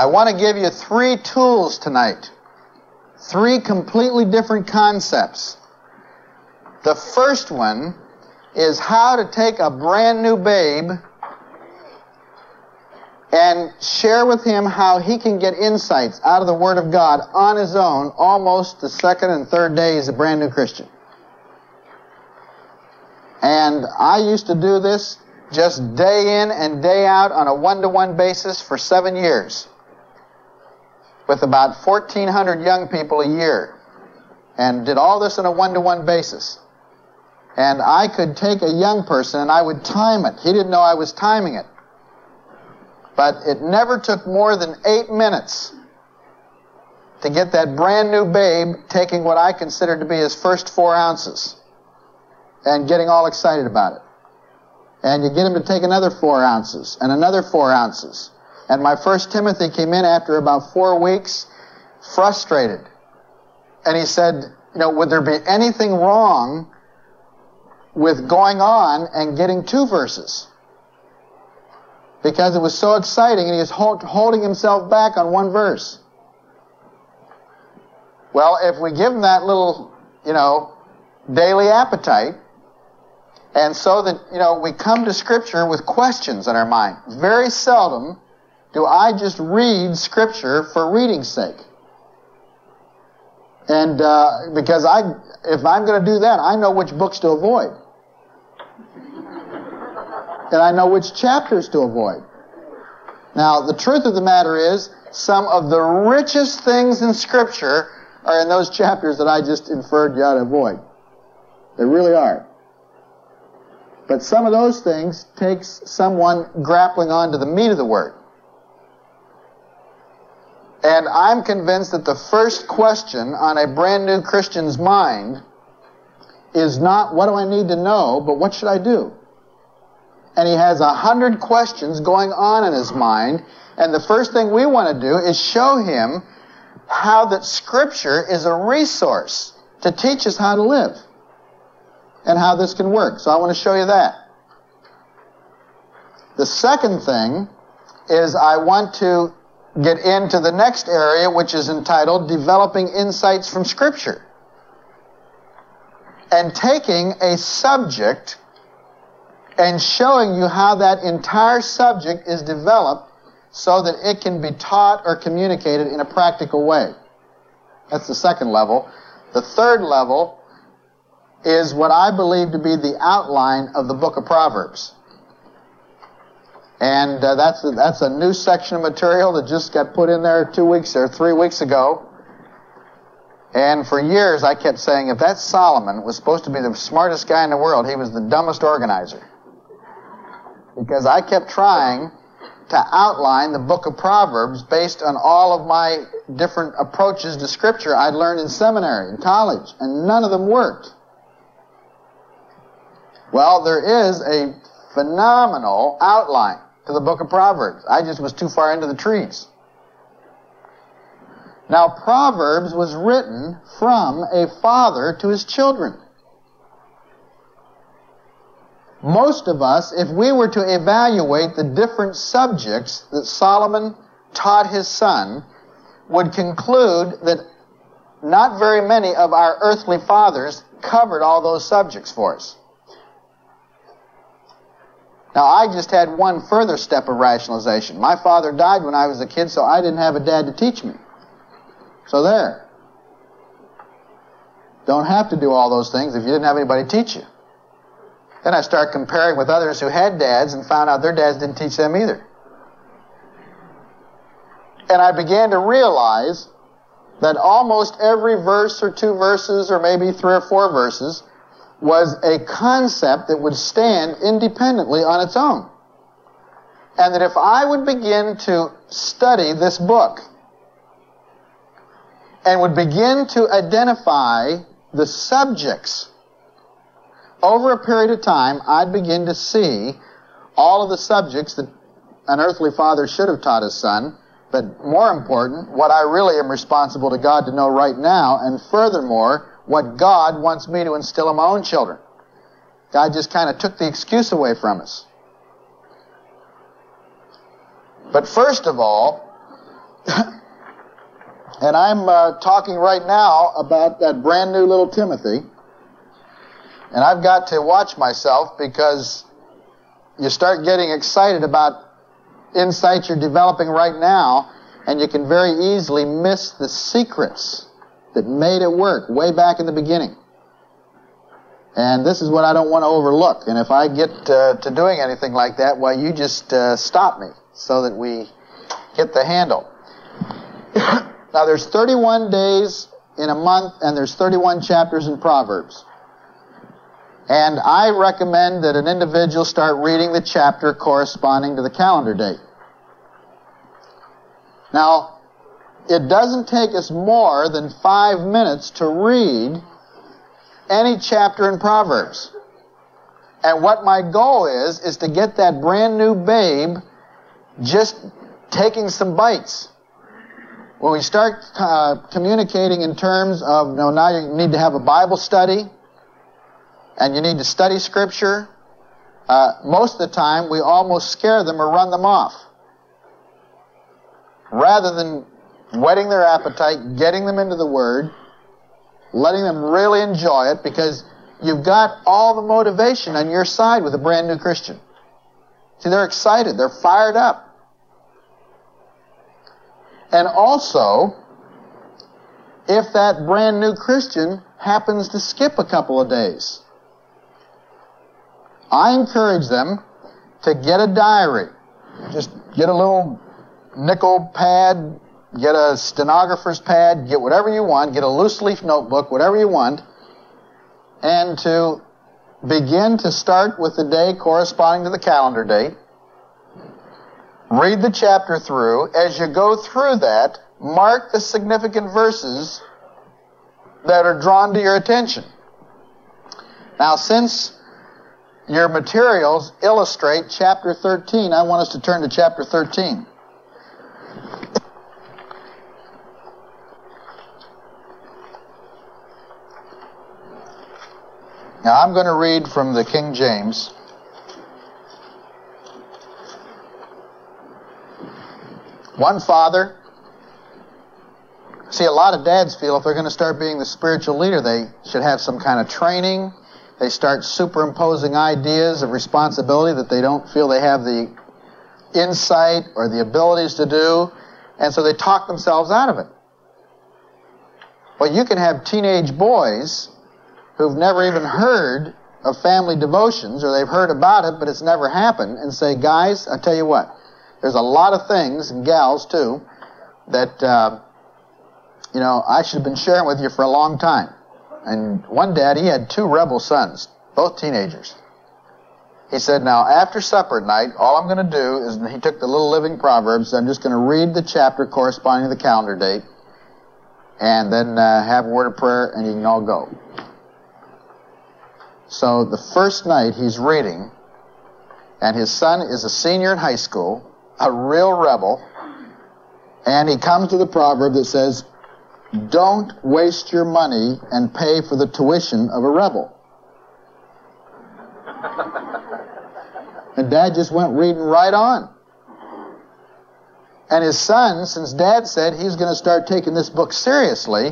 I want to give you three tools tonight. Three completely different concepts. The first one is how to take a brand new babe and share with him how he can get insights out of the Word of God on his own almost the second and third day he's a brand new Christian. And I used to do this just day in and day out on a one-to-one basis for seven years with about 1,400 young people a year and did all this on a one-to-one basis. And I could take a young person and I would time it. He didn't know I was timing it. But it never took more than eight minutes to get that brand new babe taking what I considered to be his first four ounces and getting all excited about it. And you get him to take another four ounces and another four ounces. And my first Timothy came in after about four weeks, frustrated. And he said, you know, would there be anything wrong with going on and getting two verses? Because it was so exciting and he was hold, holding himself back on one verse. Well, if we give him that little, you know, daily appetite, and so that, you know, we come to Scripture with questions in our mind. Very seldom do I just read Scripture for reading's sake. And uh, because I, if I'm going to do that, I know which books to avoid. and I know which chapters to avoid. Now, the truth of the matter is, some of the richest things in Scripture are in those chapters that I just inferred you ought to avoid. They really are. But some of those things takes someone grappling onto the meat of the word. And I'm convinced that the first question on a brand new Christian's mind is not what do I need to know, but what should I do? And he has a hundred questions going on in his mind. And the first thing we want to do is show him how that scripture is a resource to teach us how to live and how this can work. So I want to show you that. The second thing is I want to get into the next area, which is entitled Developing Insights from Scripture. And taking a subject and showing you how that entire subject is developed so that it can be taught or communicated in a practical way. That's the second level. The third level is what I believe to be the outline of the book of Proverbs. And uh, that's, that's a new section of material that just got put in there two weeks or three weeks ago. And for years I kept saying if that Solomon was supposed to be the smartest guy in the world, he was the dumbest organizer. Because I kept trying to outline the book of Proverbs based on all of my different approaches to scripture I'd learned in seminary and college, and none of them worked. Well, there is a phenomenal outline to the book of Proverbs. I just was too far into the trees. Now, Proverbs was written from a father to his children. Most of us, if we were to evaluate the different subjects that Solomon taught his son, would conclude that not very many of our earthly fathers covered all those subjects for us. Now, I just had one further step of rationalization. My father died when I was a kid, so I didn't have a dad to teach me. So there. Don't have to do all those things if you didn't have anybody to teach you. Then I start comparing with others who had dads and found out their dads didn't teach them either. And I began to realize that almost every verse or two verses or maybe three or four verses was a concept that would stand independently on its own. And that if I would begin to study this book and would begin to identify the subjects over a period of time, I'd begin to see all of the subjects that an earthly father should have taught his son, but more important, what I really am responsible to God to know right now, and furthermore, what God wants me to instill in my own children. God just kind of took the excuse away from us. But first of all, And I'm uh, talking right now about that brand new little Timothy. And I've got to watch myself because you start getting excited about insights you're developing right now, and you can very easily miss the secrets that made it work way back in the beginning. And this is what I don't want to overlook. And if I get uh, to doing anything like that, well, you just uh, stop me so that we get the handle. now, there's 31 days in a month, and there's 31 chapters in Proverbs. And I recommend that an individual start reading the chapter corresponding to the calendar date. Now, it doesn't take us more than five minutes to read any chapter in Proverbs. And what my goal is, is to get that brand new babe just taking some bites. When we start uh, communicating in terms of, you know, now you need to have a Bible study, and you need to study Scripture, uh, most of the time we almost scare them or run them off. Rather than whetting their appetite, getting them into the Word, letting them really enjoy it because you've got all the motivation on your side with a brand new Christian. See, they're excited. They're fired up. And also, if that brand new Christian happens to skip a couple of days, I encourage them to get a diary. Just get a little nickel pad, get a stenographer's pad, get whatever you want, get a loose leaf notebook, whatever you want, and to begin to start with the day corresponding to the calendar date. Read the chapter through. As you go through that, mark the significant verses that are drawn to your attention. Now, since your materials illustrate chapter 13. I want us to turn to chapter 13. Now I'm going to read from the King James. One father. See, a lot of dads feel if they're going to start being the spiritual leader, they should have some kind of training they start superimposing ideas of responsibility that they don't feel they have the insight or the abilities to do, and so they talk themselves out of it. Well, you can have teenage boys who've never even heard of family devotions, or they've heard about it, but it's never happened, and say, guys, I tell you what, there's a lot of things, and gals too, that, uh, you know, I should have been sharing with you for a long time. And one dad, he had two rebel sons, both teenagers. He said, now after supper at night, all I'm going to do is, he took the little living proverbs, I'm just going to read the chapter corresponding to the calendar date, and then uh, have a word of prayer, and you can all go. So the first night he's reading, and his son is a senior in high school, a real rebel, and he comes to the proverb that says, don't waste your money and pay for the tuition of a rebel. and dad just went reading right on. And his son, since dad said he's going to start taking this book seriously,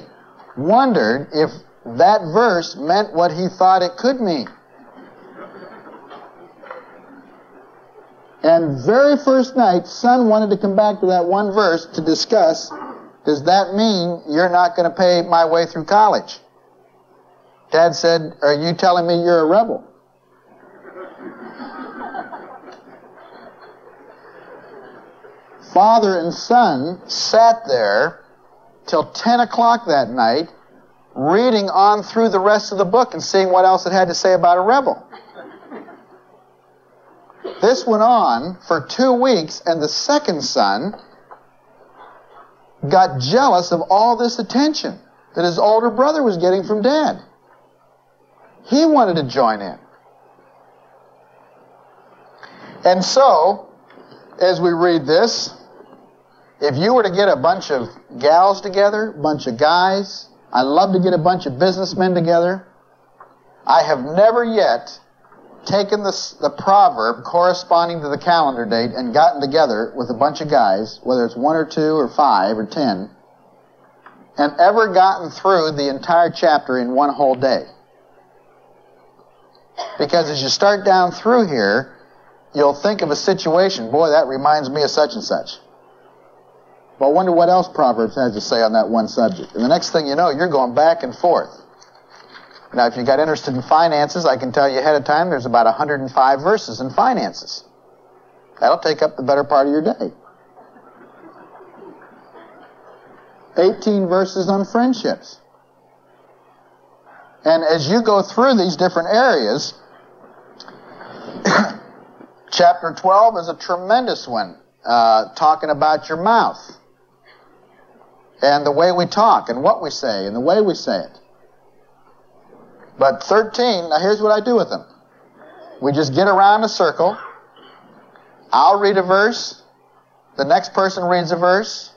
wondered if that verse meant what he thought it could mean. And very first night, son wanted to come back to that one verse to discuss does that mean you're not going to pay my way through college? Dad said, Are you telling me you're a rebel? Father and son sat there till 10 o'clock that night, reading on through the rest of the book and seeing what else it had to say about a rebel. This went on for two weeks, and the second son got jealous of all this attention that his older brother was getting from dad. He wanted to join in. And so, as we read this, if you were to get a bunch of gals together, bunch of guys, I love to get a bunch of businessmen together. I have never yet taken the, the proverb corresponding to the calendar date and gotten together with a bunch of guys, whether it's one or two or five or ten, and ever gotten through the entire chapter in one whole day. Because as you start down through here, you'll think of a situation, boy, that reminds me of such and such. Well, I wonder what else Proverbs has to say on that one subject. And the next thing you know, you're going back and forth. Now, if you got interested in finances, I can tell you ahead of time there's about 105 verses in finances. That'll take up the better part of your day. 18 verses on friendships. And as you go through these different areas, chapter 12 is a tremendous one, uh, talking about your mouth and the way we talk and what we say and the way we say it. But 13, now here's what I do with them. We just get around a circle. I'll read a verse. The next person reads a verse.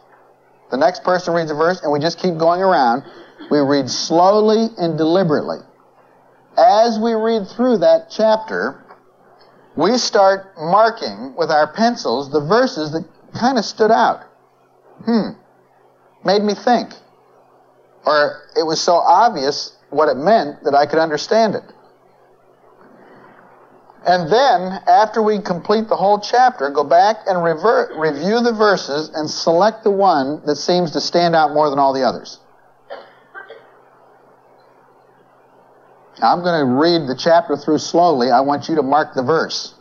The next person reads a verse, and we just keep going around. We read slowly and deliberately. As we read through that chapter, we start marking with our pencils the verses that kind of stood out. Hmm. Made me think. Or it was so obvious what it meant that I could understand it. And then, after we complete the whole chapter, go back and revert, review the verses and select the one that seems to stand out more than all the others. I'm going to read the chapter through slowly. I want you to mark the verse.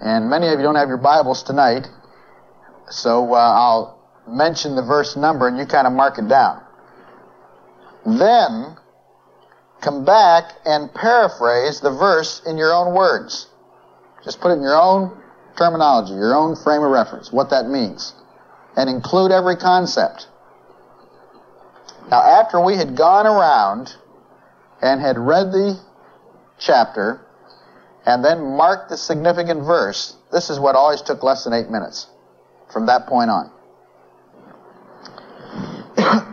And many of you don't have your Bibles tonight, so uh, I'll mention the verse number and you kind of mark it down. Then, come back and paraphrase the verse in your own words. Just put it in your own terminology, your own frame of reference, what that means. And include every concept. Now, after we had gone around and had read the chapter and then marked the significant verse, this is what always took less than eight minutes from that point on.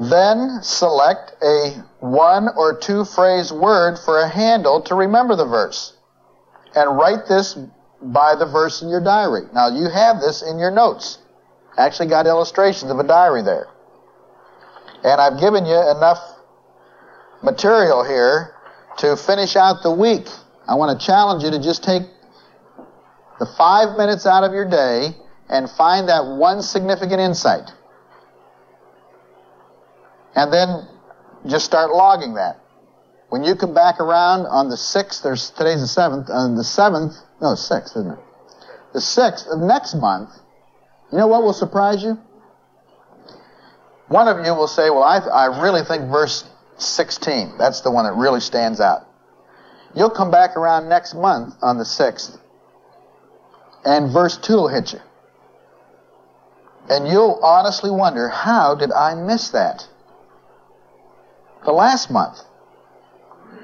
Then select a one or two phrase word for a handle to remember the verse. And write this by the verse in your diary. Now you have this in your notes. Actually got illustrations of a diary there. And I've given you enough material here to finish out the week. I want to challenge you to just take the five minutes out of your day and find that one significant insight and then just start logging that. When you come back around on the 6th, there's, today's the 7th, on the 7th, no, 6th, isn't it? The 6th of next month, you know what will surprise you? One of you will say, well, I, I really think verse 16, that's the one that really stands out. You'll come back around next month on the 6th, and verse 2 will hit you. And you'll honestly wonder, how did I miss that? The last month.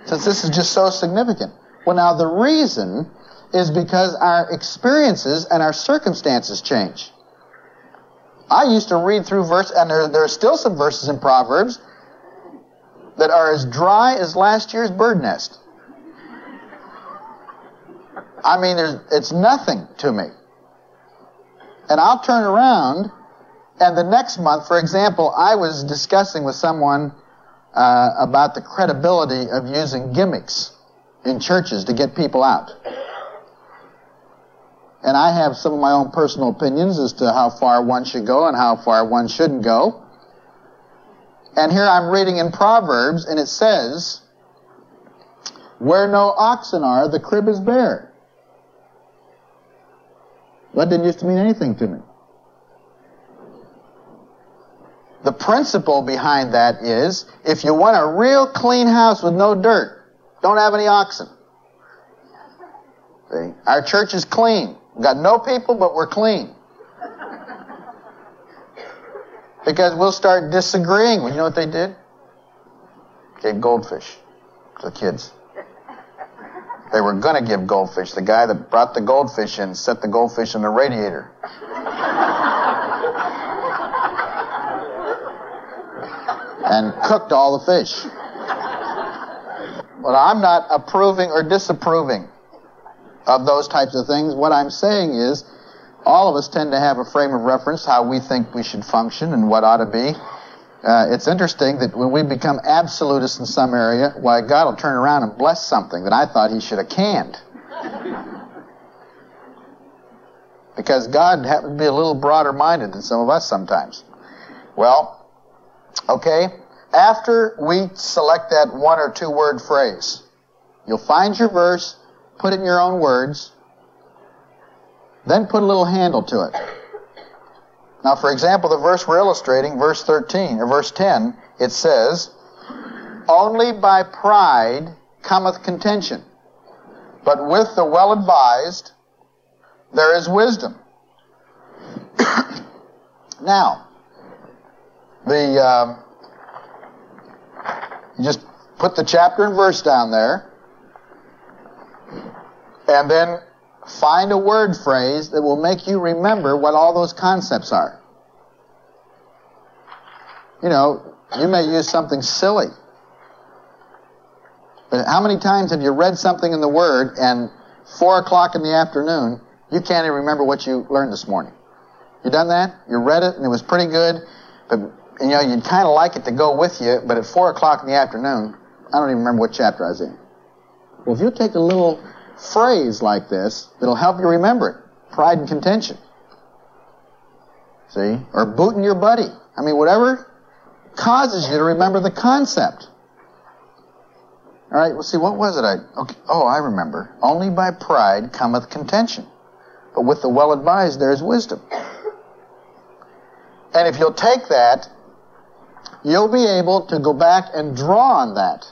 Since this is just so significant. Well, now the reason is because our experiences and our circumstances change. I used to read through verse, and there, there are still some verses in Proverbs that are as dry as last year's bird nest. I mean, it's nothing to me. And I'll turn around, and the next month, for example, I was discussing with someone uh, about the credibility of using gimmicks in churches to get people out. And I have some of my own personal opinions as to how far one should go and how far one shouldn't go. And here I'm reading in Proverbs, and it says, Where no oxen are, the crib is bare. That didn't used to mean anything to me. The principle behind that is if you want a real clean house with no dirt, don't have any oxen. See? Our church is clean. We've got no people, but we're clean. Because we'll start disagreeing. You know what they did? Gave goldfish to the kids. They were going to give goldfish. The guy that brought the goldfish in set the goldfish in the radiator. And cooked all the fish. But I'm not approving or disapproving of those types of things. What I'm saying is, all of us tend to have a frame of reference how we think we should function and what ought to be. Uh, it's interesting that when we become absolutists in some area, why God will turn around and bless something that I thought He should have canned. because God happens to be a little broader minded than some of us sometimes. Well, okay, after we select that one or two word phrase, you'll find your verse, put it in your own words, then put a little handle to it. Now, for example, the verse we're illustrating, verse 13, or verse 10, it says, Only by pride cometh contention, but with the well advised there is wisdom. now, the um, you just put the chapter and verse down there, and then Find a word phrase that will make you remember what all those concepts are. You know, you may use something silly. But how many times have you read something in the Word and four o'clock in the afternoon, you can't even remember what you learned this morning? You done that? You read it and it was pretty good, but you know, you'd kind of like it to go with you, but at four o'clock in the afternoon, I don't even remember what chapter I was in. Well, if you take a little phrase like this it'll help you remember it. Pride and contention. See? Or booting your buddy. I mean, whatever causes you to remember the concept. All right, well, see, what was it? I okay, oh, I remember. Only by pride cometh contention, but with the well advised there is wisdom. And if you'll take that, you'll be able to go back and draw on that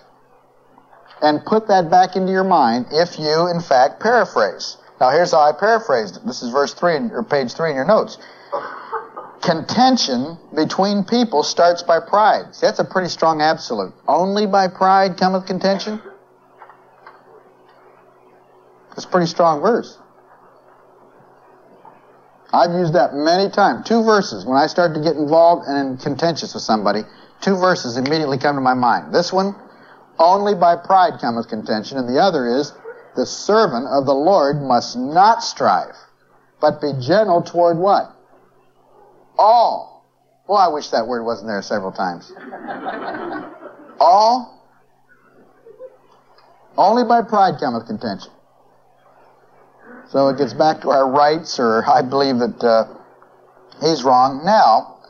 and put that back into your mind if you, in fact, paraphrase. Now, here's how I paraphrased it. This is verse 3, or page 3 in your notes. Contention between people starts by pride. See, that's a pretty strong absolute. Only by pride cometh contention? That's a pretty strong verse. I've used that many times. Two verses. When I start to get involved and contentious with somebody, two verses immediately come to my mind. This one, only by pride cometh contention, and the other is, the servant of the Lord must not strive, but be gentle toward what? All. Well, I wish that word wasn't there several times. All. Only by pride cometh contention. So it gets back to our rights, or I believe that uh, he's wrong. Now,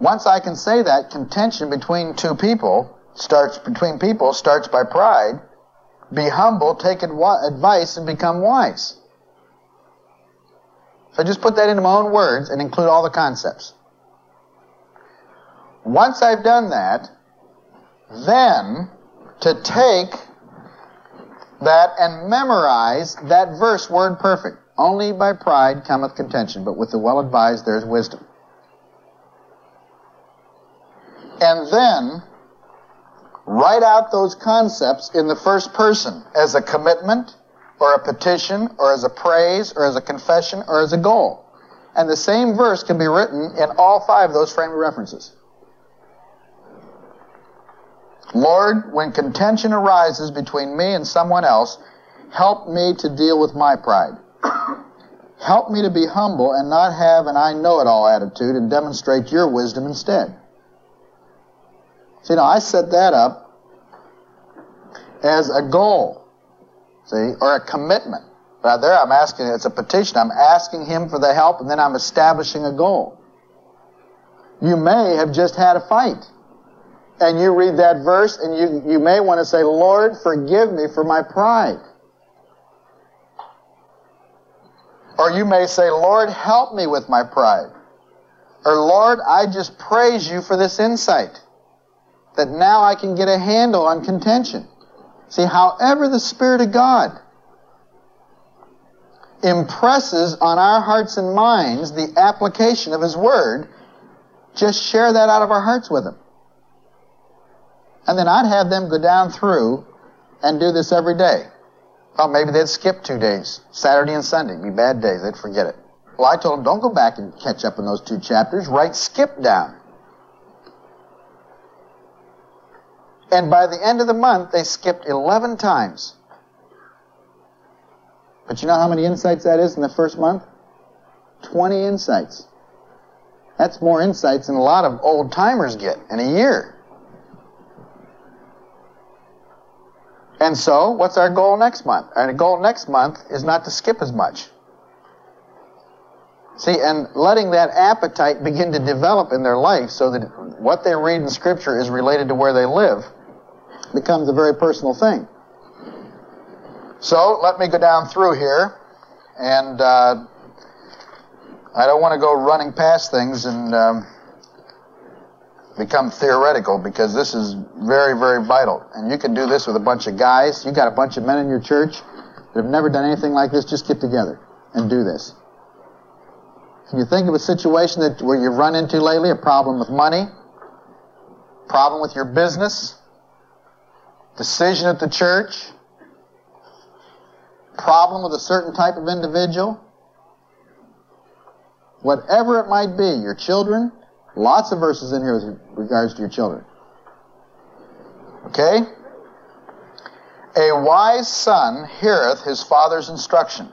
once I can say that contention between two people starts between people starts by pride. Be humble, take advice, and become wise. So I just put that into my own words and include all the concepts. Once I've done that, then to take that and memorize that verse word perfect. Only by pride cometh contention, but with the well advised there's wisdom. And then Write out those concepts in the first person as a commitment or a petition or as a praise or as a confession or as a goal. And the same verse can be written in all five of those frame of references. Lord, when contention arises between me and someone else, help me to deal with my pride. help me to be humble and not have an I know it all attitude and demonstrate your wisdom instead. See, now I set that up as a goal, see, or a commitment. But there I'm asking, it's a petition. I'm asking Him for the help and then I'm establishing a goal. You may have just had a fight. And you read that verse and you, you may want to say, Lord, forgive me for my pride. Or you may say, Lord, help me with my pride. Or Lord, I just praise you for this insight that now I can get a handle on contention. See, however the Spirit of God impresses on our hearts and minds the application of His Word, just share that out of our hearts with them. And then I'd have them go down through and do this every day. Well, maybe they'd skip two days, Saturday and Sunday, be bad days, they'd forget it. Well, I told them, don't go back and catch up in those two chapters, write skip down. And by the end of the month, they skipped 11 times. But you know how many insights that is in the first month? 20 insights. That's more insights than a lot of old timers get in a year. And so, what's our goal next month? Our goal next month is not to skip as much. See, and letting that appetite begin to develop in their life so that what they read in Scripture is related to where they live becomes a very personal thing. So, let me go down through here, and uh, I don't want to go running past things and um, become theoretical because this is very, very vital. And you can do this with a bunch of guys. You got a bunch of men in your church that have never done anything like this. Just get together and do this. Can you think of a situation that where you've run into lately? A problem with money, problem with your business, decision at the church, problem with a certain type of individual? Whatever it might be, your children, lots of verses in here with regards to your children. Okay? A wise son heareth his father's instruction,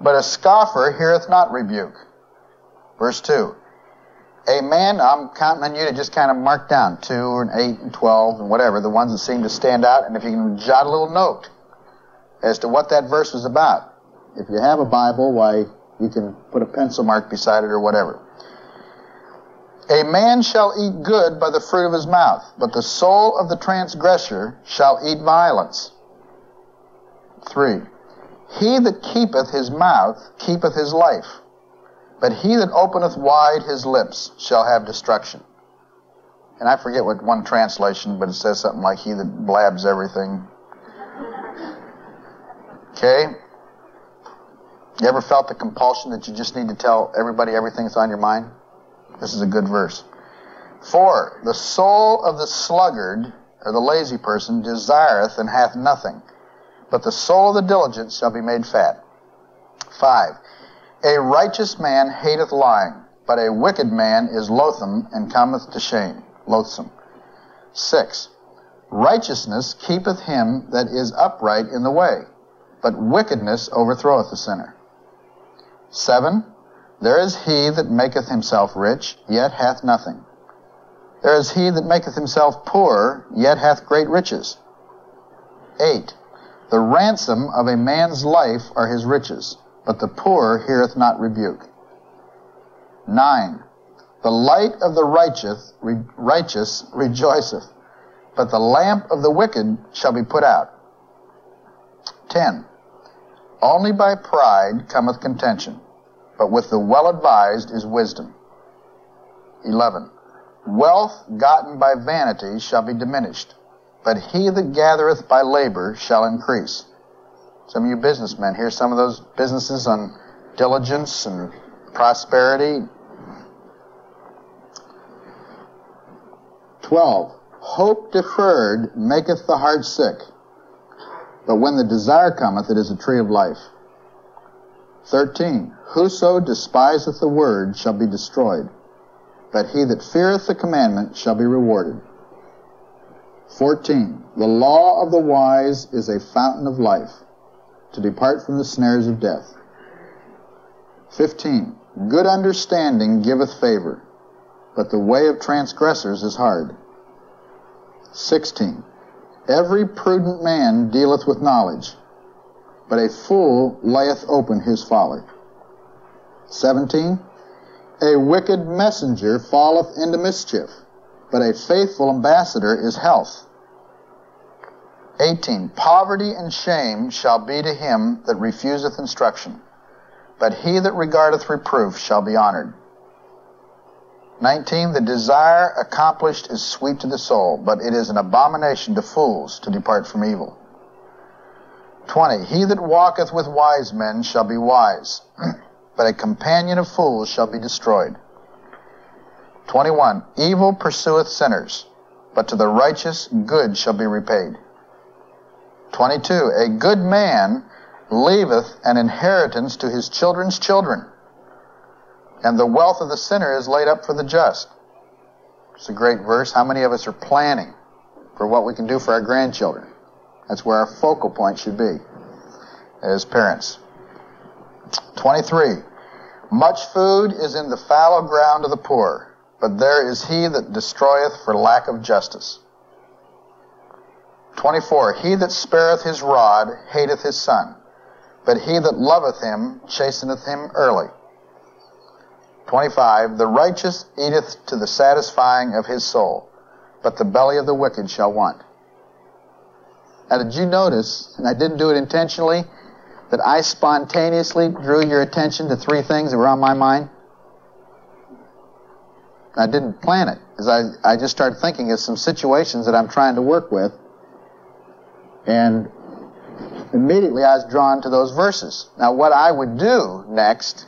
but a scoffer heareth not rebuke. Verse 2. A man, I'm counting on you to just kind of mark down 2 and 8 and 12 and whatever, the ones that seem to stand out, and if you can jot a little note as to what that verse was about. If you have a Bible, why, you can put a pencil mark beside it or whatever. A man shall eat good by the fruit of his mouth, but the soul of the transgressor shall eat violence. 3. He that keepeth his mouth keepeth his life, but he that openeth wide his lips shall have destruction. And I forget what one translation, but it says something like he that blabs everything. Okay? You ever felt the compulsion that you just need to tell everybody everything that's on your mind? This is a good verse. Four, the soul of the sluggard, or the lazy person, desireth and hath nothing, but the soul of the diligent shall be made fat. Five, a righteous man hateth lying, but a wicked man is loathsome and cometh to shame. Loathsome. Six, righteousness keepeth him that is upright in the way, but wickedness overthroweth the sinner. Seven, there is he that maketh himself rich, yet hath nothing. There is he that maketh himself poor, yet hath great riches. Eight, the ransom of a man's life are his riches, but the poor heareth not rebuke. Nine, the light of the righteous, righteous rejoiceth, but the lamp of the wicked shall be put out. Ten, only by pride cometh contention but with the well advised is wisdom. 11. Wealth gotten by vanity shall be diminished, but he that gathereth by labor shall increase. Some of you businessmen, here's some of those businesses on diligence and prosperity. 12. Hope deferred maketh the heart sick, but when the desire cometh, it is a tree of life. 13. Whoso despiseth the word shall be destroyed, but he that feareth the commandment shall be rewarded. 14. The law of the wise is a fountain of life, to depart from the snares of death. 15. Good understanding giveth favor, but the way of transgressors is hard. 16. Every prudent man dealeth with knowledge, but a fool layeth open his folly. 17. A wicked messenger falleth into mischief, but a faithful ambassador is health. 18. Poverty and shame shall be to him that refuseth instruction, but he that regardeth reproof shall be honored. 19. The desire accomplished is sweet to the soul, but it is an abomination to fools to depart from evil. 20. He that walketh with wise men shall be wise, but a companion of fools shall be destroyed. 21. Evil pursueth sinners, but to the righteous good shall be repaid. 22. A good man leaveth an inheritance to his children's children, and the wealth of the sinner is laid up for the just. It's a great verse. How many of us are planning for what we can do for our grandchildren? That's where our focal point should be as parents. 23. Much food is in the fallow ground of the poor, but there is he that destroyeth for lack of justice. 24. He that spareth his rod hateth his son, but he that loveth him chasteneth him early. 25. The righteous eateth to the satisfying of his soul, but the belly of the wicked shall want. Now, did you notice, and I didn't do it intentionally, that I spontaneously drew your attention to three things that were on my mind? I didn't plan it, because I, I just started thinking of some situations that I'm trying to work with, and immediately I was drawn to those verses. Now, what I would do next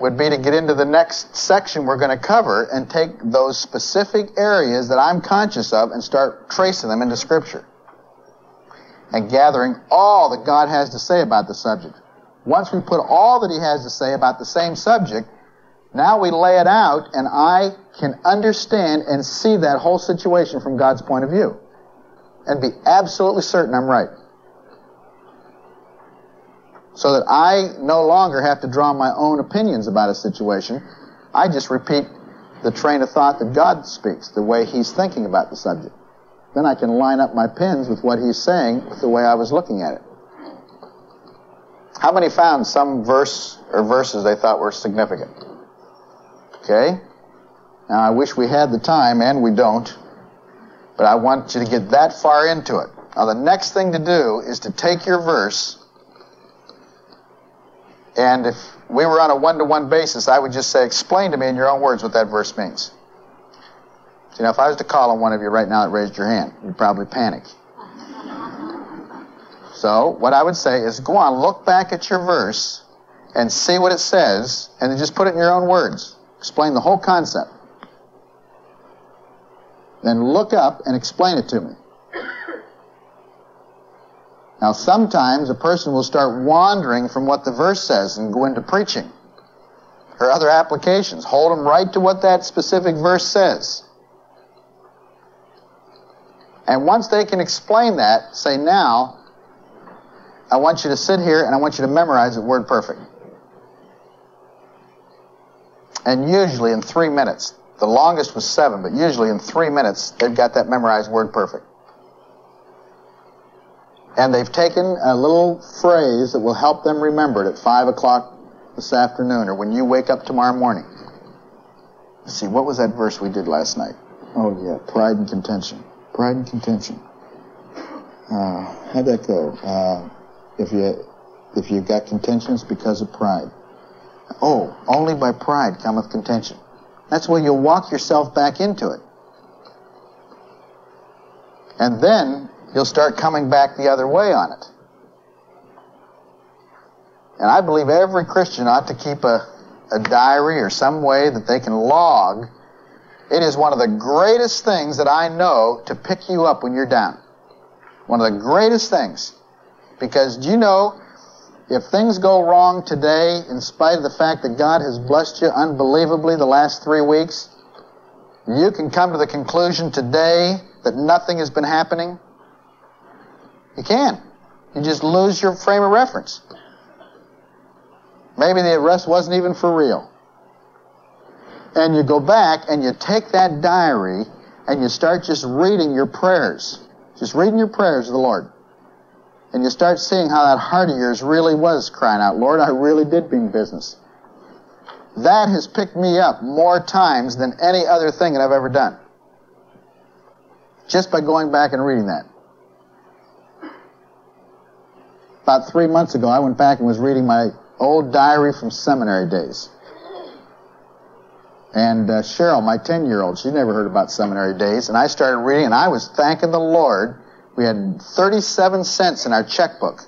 would be to get into the next section we're going to cover and take those specific areas that I'm conscious of and start tracing them into Scripture and gathering all that God has to say about the subject. Once we put all that He has to say about the same subject, now we lay it out and I can understand and see that whole situation from God's point of view and be absolutely certain I'm right. So that I no longer have to draw my own opinions about a situation. I just repeat the train of thought that God speaks, the way He's thinking about the subject. Then I can line up my pins with what He's saying with the way I was looking at it. How many found some verse or verses they thought were significant? Okay? Now I wish we had the time, and we don't. But I want you to get that far into it. Now, the next thing to do is to take your verse, and if we were on a one to one basis, I would just say, explain to me in your own words what that verse means. You know, if I was to call on one of you right now that raised your hand, you'd probably panic. So, what I would say is go on, look back at your verse and see what it says, and then just put it in your own words. Explain the whole concept. Then look up and explain it to me. Now, sometimes a person will start wandering from what the verse says and go into preaching or other applications. Hold them right to what that specific verse says. And once they can explain that, say, now, I want you to sit here and I want you to memorize it word perfect. And usually in three minutes, the longest was seven, but usually in three minutes, they've got that memorized word perfect. And they've taken a little phrase that will help them remember it at five o'clock this afternoon or when you wake up tomorrow morning. Let's see, what was that verse we did last night? Oh yeah, pride and contention. Pride and contention. Uh, how'd that go? Uh, if you if you've got contentions because of pride. Oh, only by pride cometh contention. That's where you'll walk yourself back into it. And then you'll start coming back the other way on it. And I believe every Christian ought to keep a, a diary or some way that they can log. It is one of the greatest things that I know to pick you up when you're down. One of the greatest things. Because do you know, if things go wrong today, in spite of the fact that God has blessed you unbelievably the last three weeks, you can come to the conclusion today that nothing has been happening. You can. You just lose your frame of reference. Maybe the arrest wasn't even for real. And you go back and you take that diary and you start just reading your prayers. Just reading your prayers to the Lord. And you start seeing how that heart of yours really was crying out, Lord, I really did mean business. That has picked me up more times than any other thing that I've ever done. Just by going back and reading that. About three months ago, I went back and was reading my old diary from seminary days. And uh, Cheryl, my 10 year old, she never heard about seminary days. And I started reading, and I was thanking the Lord we had 37 cents in our checkbook.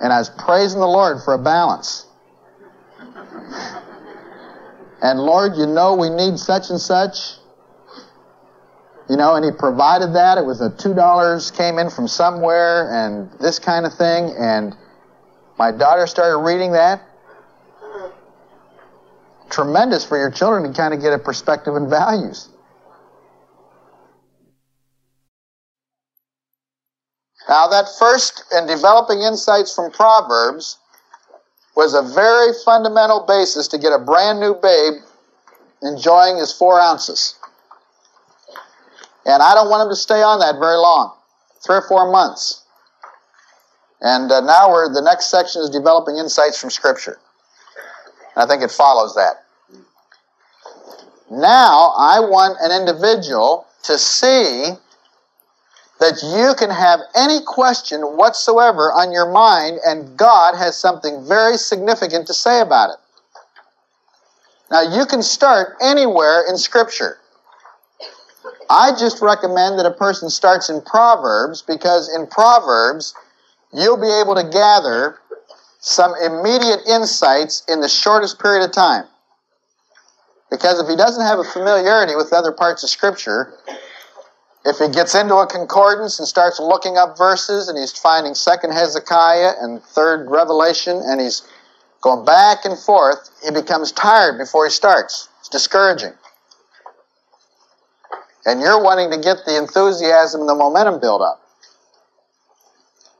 And I was praising the Lord for a balance. And Lord, you know we need such and such. You know, and He provided that. It was a $2 came in from somewhere and this kind of thing. And my daughter started reading that. Tremendous for your children to kind of get a perspective and values. Now, that first in developing insights from Proverbs, was a very fundamental basis to get a brand new babe enjoying his four ounces. And I don't want him to stay on that very long, three or four months. And uh, now we're the next section is developing insights from Scripture. I think it follows that. Now I want an individual to see that you can have any question whatsoever on your mind and God has something very significant to say about it. Now you can start anywhere in Scripture. I just recommend that a person starts in Proverbs because in Proverbs you'll be able to gather some immediate insights in the shortest period of time. Because if he doesn't have a familiarity with other parts of Scripture, if he gets into a concordance and starts looking up verses and he's finding second Hezekiah and third Revelation and he's going back and forth, he becomes tired before he starts. It's discouraging. And you're wanting to get the enthusiasm and the momentum built up.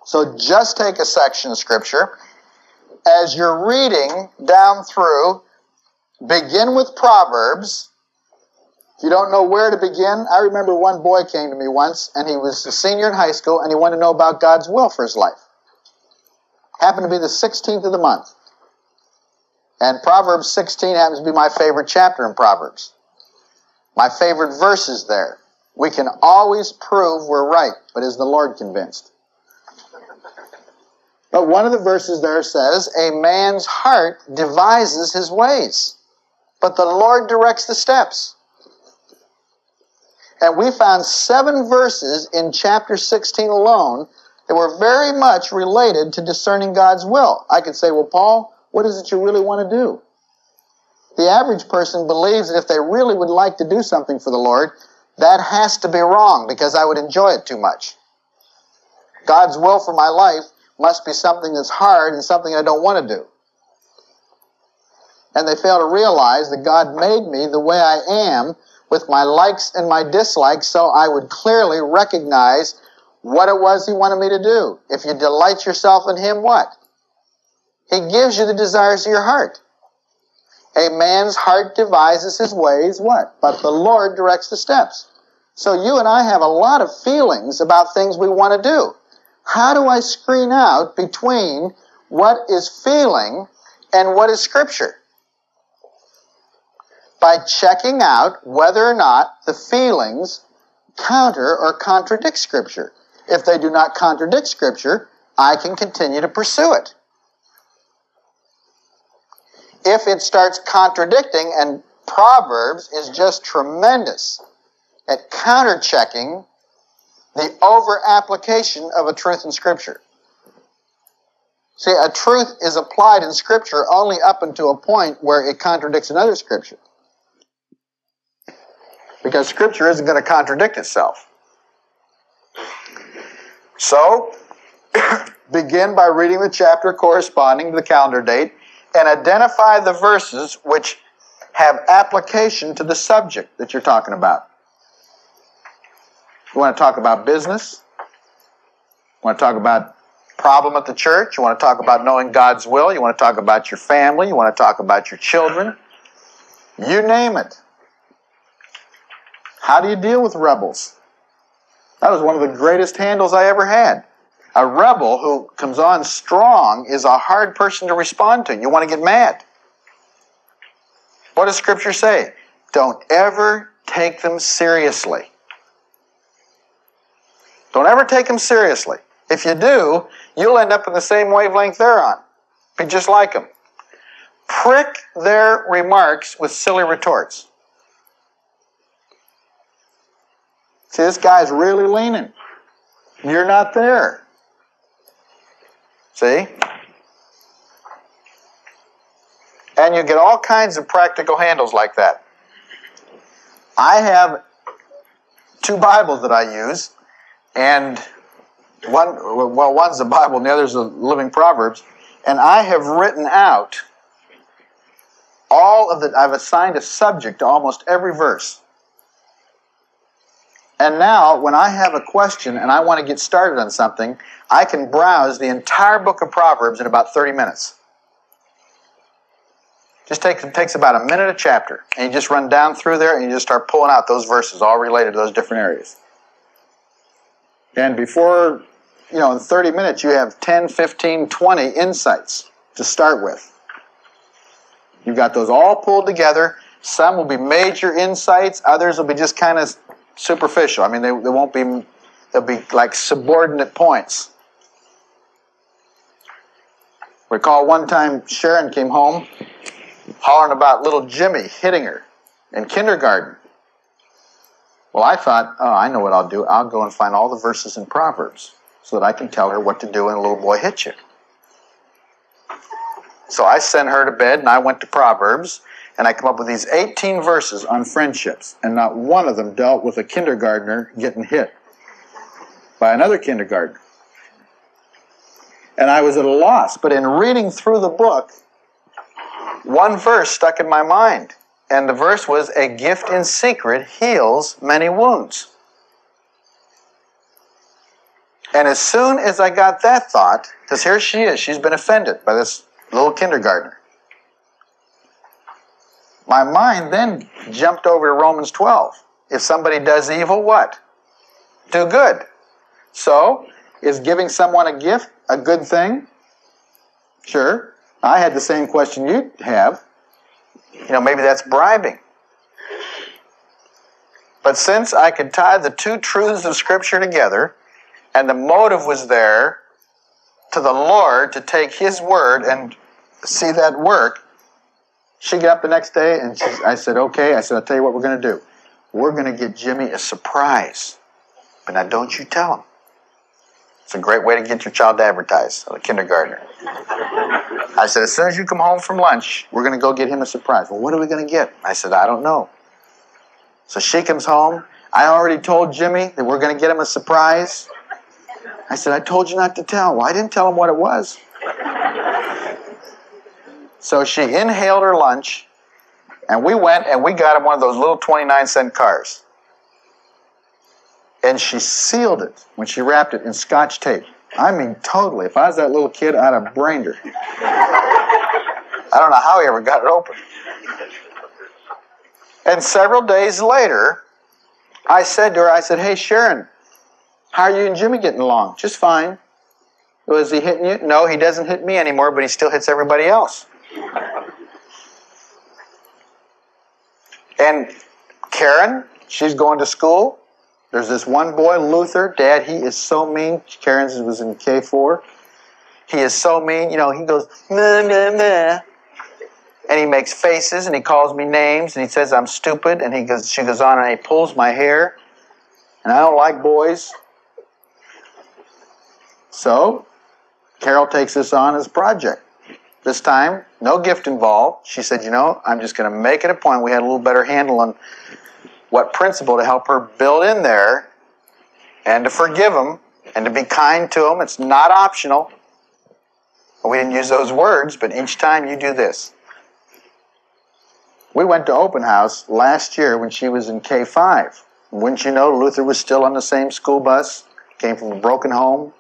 So just take a section of scripture. As you're reading down through, begin with Proverbs. If you don't know where to begin, I remember one boy came to me once and he was a senior in high school and he wanted to know about God's will for his life. Happened to be the 16th of the month. And Proverbs 16 happens to be my favorite chapter in Proverbs. My favorite verses there. We can always prove we're right, but is the Lord convinced? But one of the verses there says, A man's heart devises his ways, but the Lord directs the steps. And we found seven verses in chapter 16 alone that were very much related to discerning God's will. I could say, well, Paul, what is it you really want to do? The average person believes that if they really would like to do something for the Lord, that has to be wrong because I would enjoy it too much. God's will for my life must be something that's hard and something I don't want to do. And they fail to realize that God made me the way I am with my likes and my dislikes so I would clearly recognize what it was He wanted me to do. If you delight yourself in Him, what? He gives you the desires of your heart. A man's heart devises his ways, what? But the Lord directs the steps. So you and I have a lot of feelings about things we want to do. How do I screen out between what is feeling and what is scripture? By checking out whether or not the feelings counter or contradict scripture. If they do not contradict scripture, I can continue to pursue it. If it starts contradicting, and Proverbs is just tremendous at counter checking the over application of a truth in Scripture. See, a truth is applied in Scripture only up until a point where it contradicts another Scripture. Because Scripture isn't going to contradict itself. So, begin by reading the chapter corresponding to the calendar date and identify the verses which have application to the subject that you're talking about. You want to talk about business? You want to talk about problem at the church? You want to talk about knowing God's will? You want to talk about your family? You want to talk about your children? You name it. How do you deal with rebels? That was one of the greatest handles I ever had. A rebel who comes on strong is a hard person to respond to. You want to get mad. What does Scripture say? Don't ever take them seriously. Don't ever take them seriously. If you do, you'll end up in the same wavelength they're on. Be just like them. Prick their remarks with silly retorts. See, this guy's really leaning. You're not there. See? And you get all kinds of practical handles like that. I have two Bibles that I use and one, well, one's the Bible and the other's the Living Proverbs. And I have written out all of the, I've assigned a subject to almost every verse. And now, when I have a question and I want to get started on something, I can browse the entire book of Proverbs in about 30 minutes. Just takes, takes about a minute a chapter. And you just run down through there and you just start pulling out those verses all related to those different areas. And before, you know, in 30 minutes, you have 10, 15, 20 insights to start with. You've got those all pulled together. Some will be major insights, others will be just kind of superficial. I mean, they, they won't be, they'll be like subordinate points. Recall one time Sharon came home hollering about little Jimmy hitting her in kindergarten. Well, I thought, oh, I know what I'll do. I'll go and find all the verses in Proverbs so that I can tell her what to do when a little boy hits you. So I sent her to bed and I went to Proverbs and I come up with these 18 verses on friendships, and not one of them dealt with a kindergartner getting hit by another kindergartner. And I was at a loss, but in reading through the book, one verse stuck in my mind. And the verse was, A gift in secret heals many wounds. And as soon as I got that thought, because here she is, she's been offended by this little kindergartner. My mind then jumped over to Romans 12. If somebody does evil, what? Do good. So, is giving someone a gift a good thing? Sure. I had the same question you have. You know, maybe that's bribing. But since I could tie the two truths of Scripture together, and the motive was there to the Lord to take His word and see that work, she got up the next day and she, I said, okay. I said, I'll tell you what we're going to do. We're going to get Jimmy a surprise. But now don't you tell him. It's a great way to get your child to advertise, a kindergartner. I said, as soon as you come home from lunch, we're going to go get him a surprise. Well, what are we going to get? I said, I don't know. So she comes home. I already told Jimmy that we're going to get him a surprise. I said, I told you not to tell. Well, I didn't tell him what it was. So she inhaled her lunch, and we went and we got him one of those little 29 cent cars and she sealed it when she wrapped it in scotch tape. I mean, totally. If I was that little kid, I'd have brained her. I don't know how he ever got it open. And several days later, I said to her, I said, Hey, Sharon, how are you and Jimmy getting along? Just fine. Was he hitting you? No, he doesn't hit me anymore, but he still hits everybody else. And Karen, she's going to school. There's this one boy, Luther. Dad, he is so mean. Karen's was in K4. He is so mean. You know, he goes, meh, meh, meh. And he makes faces and he calls me names and he says I'm stupid. And he goes, she goes on and he pulls my hair. And I don't like boys. So, Carol takes this on as a project. This time, no gift involved. She said, you know, I'm just going to make it a point. We had a little better handle on what principle to help her build in there and to forgive them and to be kind to them. It's not optional. We didn't use those words, but each time you do this. We went to open house last year when she was in K5. Wouldn't you know, Luther was still on the same school bus, came from a broken home,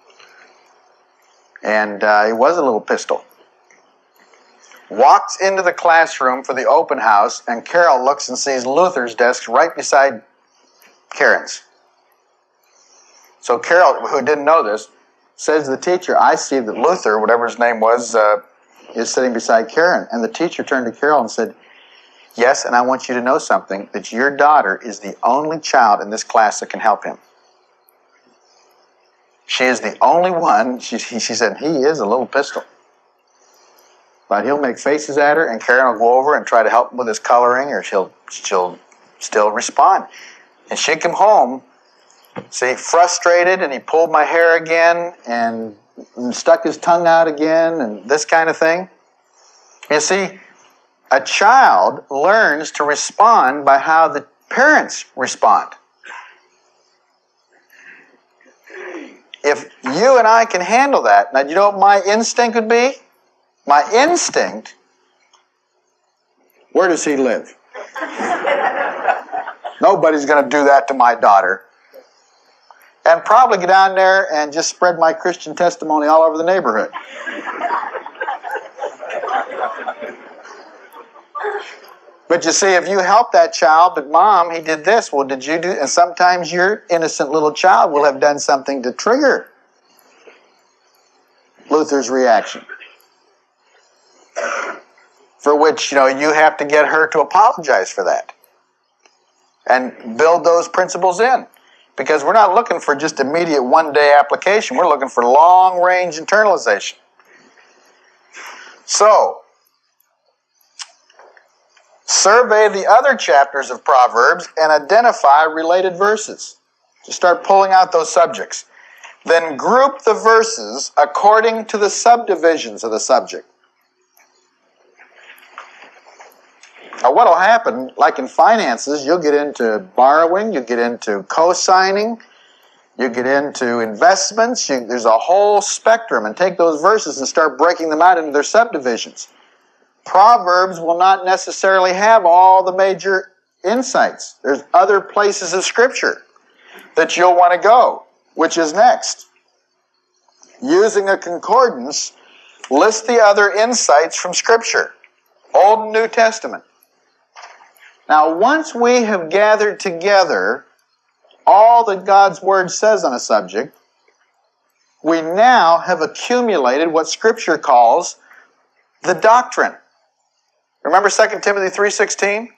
and uh, he was a little pistol walks into the classroom for the open house, and Carol looks and sees Luther's desk right beside Karen's. So Carol, who didn't know this, says to the teacher, I see that Luther, whatever his name was, uh, is sitting beside Karen. And the teacher turned to Carol and said, Yes, and I want you to know something that your daughter is the only child in this class that can help him. She is the only one. She, she said, He is a little pistol. But he'll make faces at her, and Karen will go over and try to help him with his coloring, or she'll she'll still respond. And she'd come home, see, frustrated, and he pulled my hair again, and stuck his tongue out again, and this kind of thing. You see, a child learns to respond by how the parents respond. If you and I can handle that, now you know what my instinct would be? My instinct, where does he live? Nobody's going to do that to my daughter. And probably get down there and just spread my Christian testimony all over the neighborhood. But you see, if you help that child, but mom, he did this. Well, did you do? And sometimes your innocent little child will have done something to trigger Luther's reaction. For which, you know, you have to get her to apologize for that. And build those principles in. Because we're not looking for just immediate one day application, we're looking for long range internalization. So, survey the other chapters of Proverbs and identify related verses. Just start pulling out those subjects. Then group the verses according to the subdivisions of the subject. Now, what will happen, like in finances, you'll get into borrowing, you get into co signing, you get into investments, you, there's a whole spectrum, and take those verses and start breaking them out into their subdivisions. Proverbs will not necessarily have all the major insights. There's other places of Scripture that you'll want to go, which is next. Using a concordance, list the other insights from Scripture, Old and New Testament. Now, once we have gathered together all that God's Word says on a subject, we now have accumulated what Scripture calls the doctrine. Remember 2 Timothy 3:16?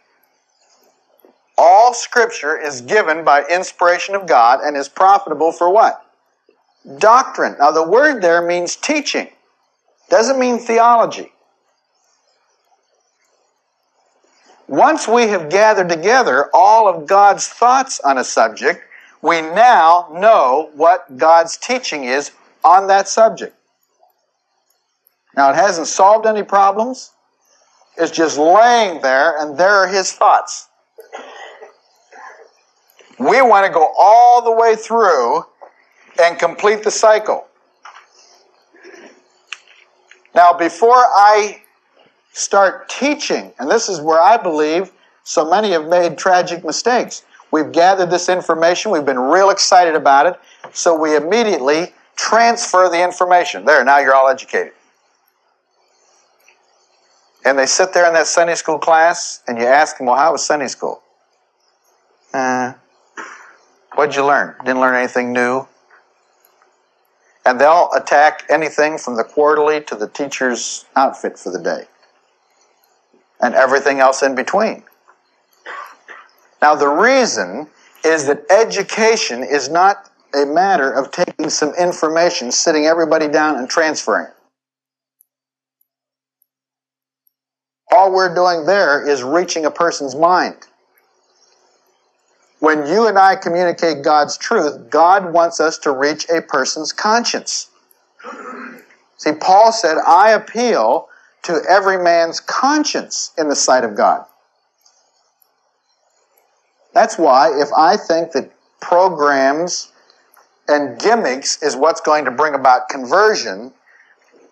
All scripture is given by inspiration of God and is profitable for what? Doctrine. Now the word there means teaching. Doesn't mean theology. Once we have gathered together all of God's thoughts on a subject, we now know what God's teaching is on that subject. Now, it hasn't solved any problems. It's just laying there, and there are His thoughts. We want to go all the way through and complete the cycle. Now, before I start teaching, and this is where I believe so many have made tragic mistakes. We've gathered this information, we've been real excited about it, so we immediately transfer the information. There, now you're all educated. And they sit there in that Sunday school class, and you ask them, Well, how was Sunday school? Uh, what'd you learn? Didn't learn anything new. And they'll attack anything from the quarterly to the teacher's outfit for the day and everything else in between. Now, the reason is that education is not a matter of taking some information, sitting everybody down, and transferring. All we're doing there is reaching a person's mind. When you and I communicate God's truth, God wants us to reach a person's conscience. See, Paul said, I appeal to every man's conscience in the sight of God. That's why if I think that programs and gimmicks is what's going to bring about conversion,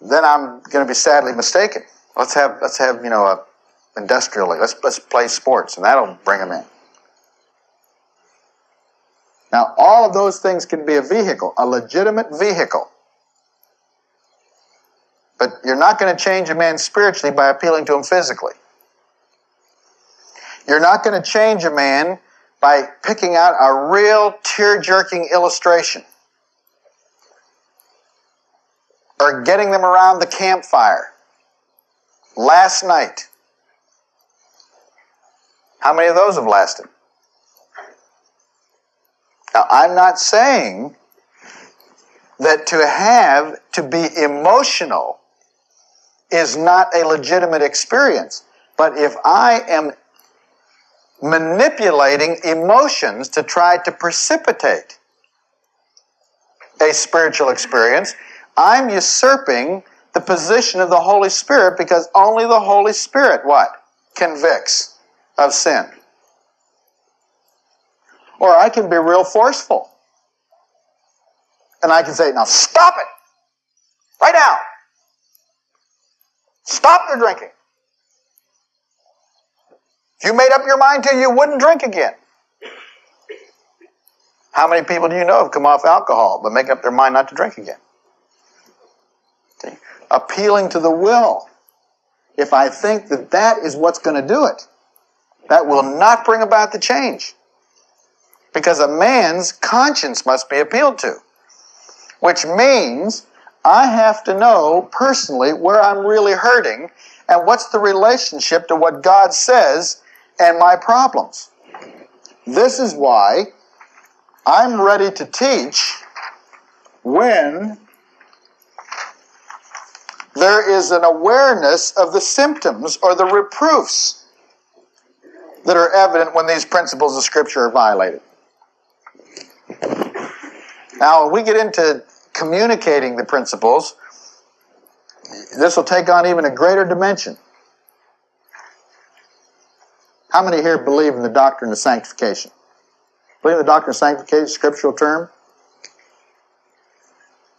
then I'm going to be sadly mistaken. Let's have let's have you know a industrial league. Let's let's play sports, and that'll bring them in. Now, all of those things can be a vehicle, a legitimate vehicle but you're not going to change a man spiritually by appealing to him physically. You're not going to change a man by picking out a real tear jerking illustration or getting them around the campfire last night. How many of those have lasted? Now, I'm not saying that to have to be emotional is not a legitimate experience. But if I am manipulating emotions to try to precipitate a spiritual experience, I'm usurping the position of the Holy Spirit because only the Holy Spirit what? Convicts of sin. Or I can be real forceful. And I can say, now stop it! Right now! Stop the drinking. You made up your mind to, you wouldn't drink again. How many people do you know have come off alcohol but make up their mind not to drink again? See? Appealing to the will. If I think that that is what's going to do it, That will not bring about the change. Because a man's conscience must be appealed to. Which means I have to know personally where I'm really hurting and what's the relationship to what God says and my problems. This is why I'm ready to teach when there is an awareness of the symptoms or the reproofs that are evident when these principles of Scripture are violated. Now, when we get into communicating the principles, this will take on even a greater dimension. How many here believe in the doctrine of sanctification? Believe in the doctrine of sanctification, scriptural term?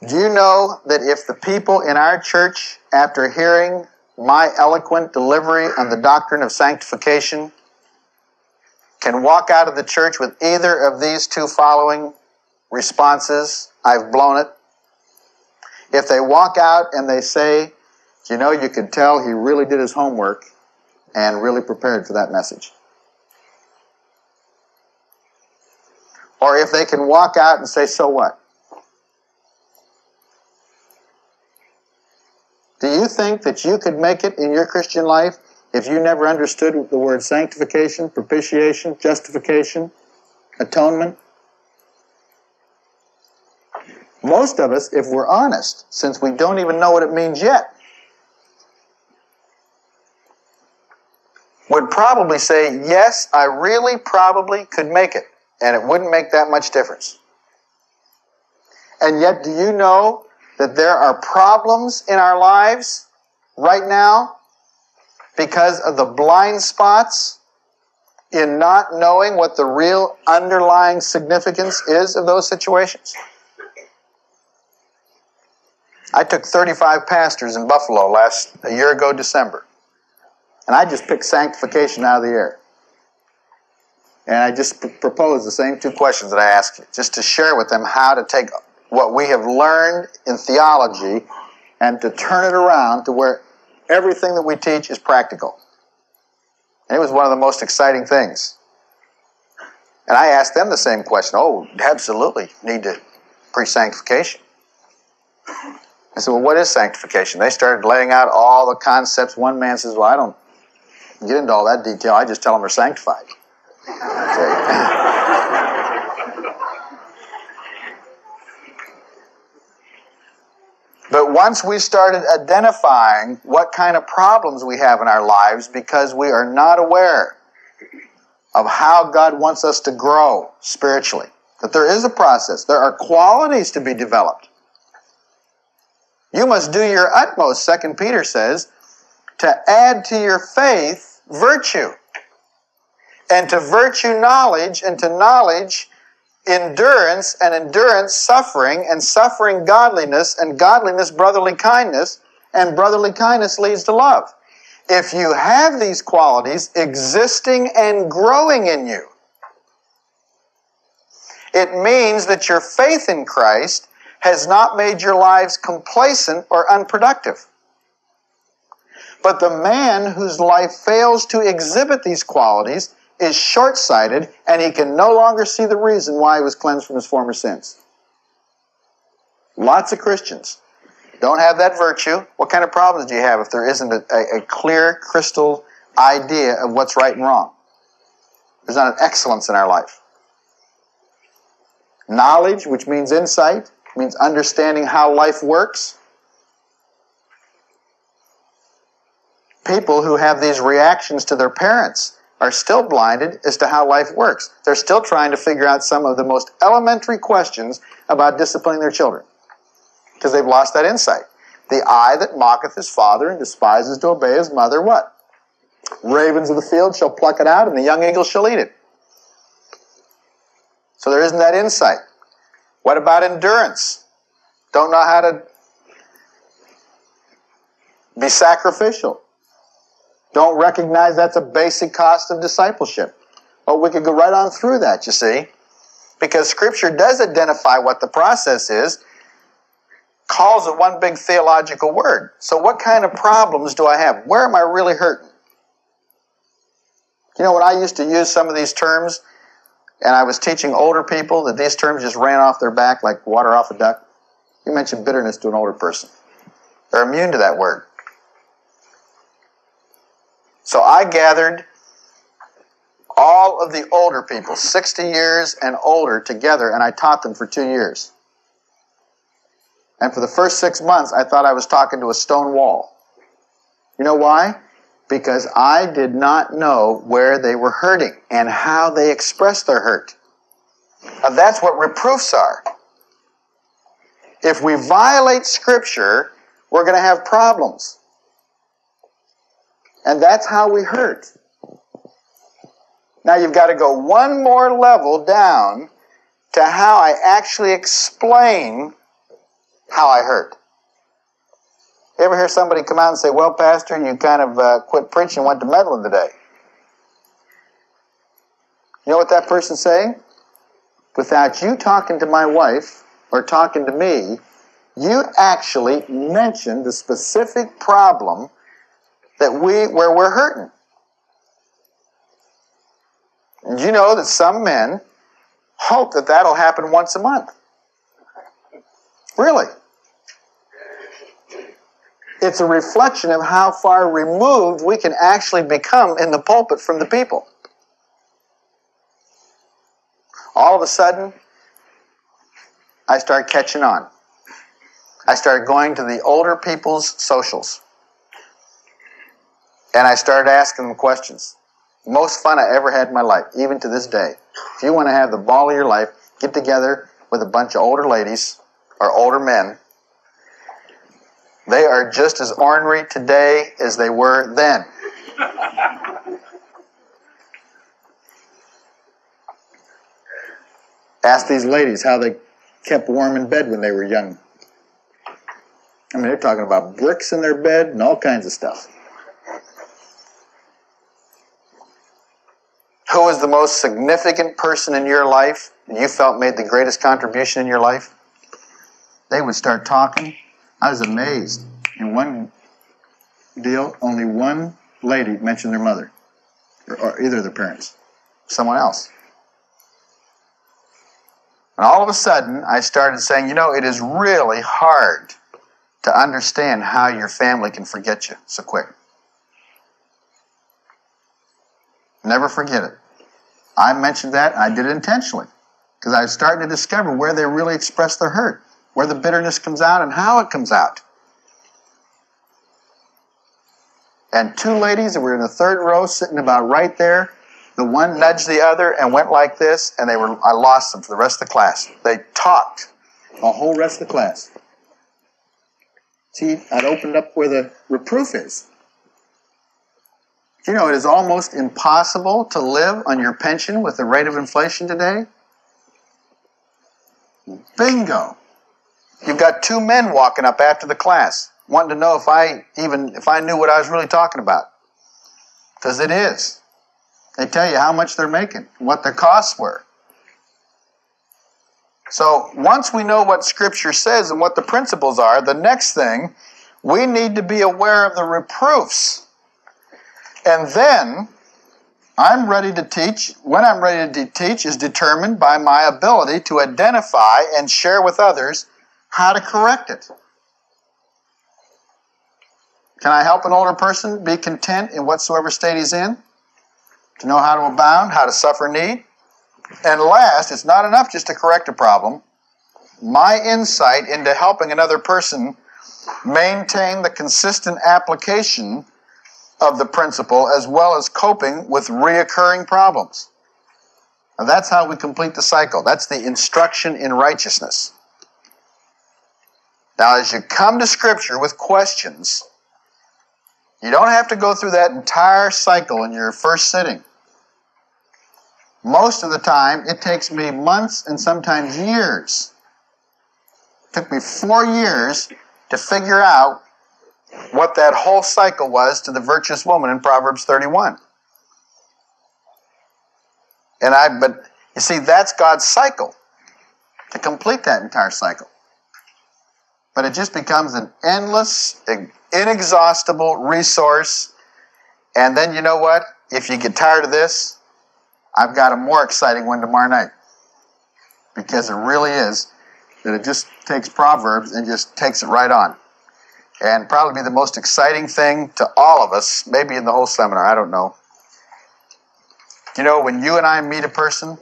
Do you know that if the people in our church, after hearing my eloquent delivery on the doctrine of sanctification, can walk out of the church with either of these two following responses, I've blown it. If they walk out and they say, you know, you could tell he really did his homework and really prepared for that message. Or if they can walk out and say, so what? Do you think that you could make it in your Christian life if you never understood the word sanctification, propitiation, justification, atonement? Most of us, if we're honest, since we don't even know what it means yet, would probably say, yes, I really probably could make it, and it wouldn't make that much difference. And yet, do you know that there are problems in our lives right now because of the blind spots in not knowing what the real underlying significance is of those situations? I took 35 pastors in Buffalo last a year ago December. And I just picked sanctification out of the air. And I just proposed the same two questions that I asked you, just to share with them how to take what we have learned in theology and to turn it around to where everything that we teach is practical. And it was one of the most exciting things. And I asked them the same question. Oh, absolutely, need to preach sanctification. I said, well, what is sanctification? They started laying out all the concepts. One man says, well, I don't get into all that detail. I just tell them they're sanctified. But once we started identifying what kind of problems we have in our lives because we are not aware of how God wants us to grow spiritually, that there is a process, there are qualities to be developed. You must do your utmost, Second Peter says, to add to your faith virtue, and to virtue knowledge, and to knowledge endurance, and endurance suffering, and suffering godliness, and godliness brotherly kindness, and brotherly kindness leads to love. If you have these qualities existing and growing in you, it means that your faith in Christ has not made your lives complacent or unproductive. But the man whose life fails to exhibit these qualities is short sighted and he can no longer see the reason why he was cleansed from his former sins. Lots of Christians don't have that virtue. What kind of problems do you have if there isn't a, a, a clear, crystal idea of what's right and wrong? There's not an excellence in our life. Knowledge, which means insight, means understanding how life works. People who have these reactions to their parents are still blinded as to how life works. They're still trying to figure out some of the most elementary questions about disciplining their children because they've lost that insight. The eye that mocketh his father and despises to obey his mother, what? Ravens of the field shall pluck it out, and the young eagle shall eat it. So there isn't that insight. What about endurance? Don't know how to be sacrificial. Don't recognize that's a basic cost of discipleship. Well, we could go right on through that, you see, because Scripture does identify what the process is, calls it one big theological word. So, what kind of problems do I have? Where am I really hurting? You know, when I used to use some of these terms, and I was teaching older people that these terms just ran off their back like water off a duck. You mention bitterness to an older person. They're immune to that word. So I gathered all of the older people, 60 years and older, together, and I taught them for two years. And for the first six months, I thought I was talking to a stone wall. You know why? Because I did not know where they were hurting and how they expressed their hurt. Now that's what reproofs are. If we violate Scripture, we're going to have problems. And that's how we hurt. Now you've got to go one more level down to how I actually explain how I hurt. You ever hear somebody come out and say, Well, Pastor, and you kind of uh, quit preaching and went to meddling today? You know what that person's saying? Without you talking to my wife or talking to me, you actually mentioned the specific problem that we where we're hurting. And you know that some men hope that that'll happen once a month. Really. It's a reflection of how far removed we can actually become in the pulpit from the people. All of a sudden, I start catching on. I started going to the older people's socials. And I started asking them questions. Most fun I ever had in my life, even to this day. If you want to have the ball of your life, get together with a bunch of older ladies or older men. They are just as ornery today as they were then. Ask these ladies how they kept warm in bed when they were young. I mean, they're talking about bricks in their bed and all kinds of stuff. Who was the most significant person in your life and you felt made the greatest contribution in your life? They would start talking. I was amazed. In one deal, only one lady mentioned their mother, or, or either of their parents, someone else. And all of a sudden, I started saying, you know, it is really hard to understand how your family can forget you so quick. Never forget it. I mentioned that, I did it intentionally because I was starting to discover where they really express their hurt, where the bitterness comes out, and how it comes out. And two ladies that were in the third row, sitting about right there, the one nudged the other and went like this, and they were I lost them for the rest of the class. They talked the whole rest of the class. See, I'd opened up where the reproof is. You know, it is almost impossible to live on your pension with the rate of inflation today. Bingo. You've got two men walking up after the class, wanting to know if I even if I knew what I was really talking about. Because it is. They tell you how much they're making, what their costs were. So once we know what Scripture says and what the principles are, the next thing, we need to be aware of the reproofs and then I'm ready to teach. When I'm ready to teach is determined by my ability to identify and share with others how to correct it. Can I help an older person be content in whatsoever state he's in? To know how to abound, how to suffer need? And last, it's not enough just to correct a problem. My insight into helping another person maintain the consistent application of the principle as well as coping with reoccurring problems. That's how we complete the cycle. That's the instruction in righteousness. Now, as you come to Scripture with questions, you don't have to go through that entire cycle in your first sitting. Most of the time, it takes me months and sometimes years. It took me four years to figure out what that whole cycle was to the virtuous woman in Proverbs 31. And I, but you see, that's God's cycle to complete that entire cycle. But it just becomes an endless, inexhaustible resource. And then you know what? if you get tired of this, I've got a more exciting one tomorrow night. Because it really is that it just takes Proverbs and just takes it right on. And probably the most exciting thing to all of us, maybe in the whole seminar, I don't know. You know, when you and I meet a person,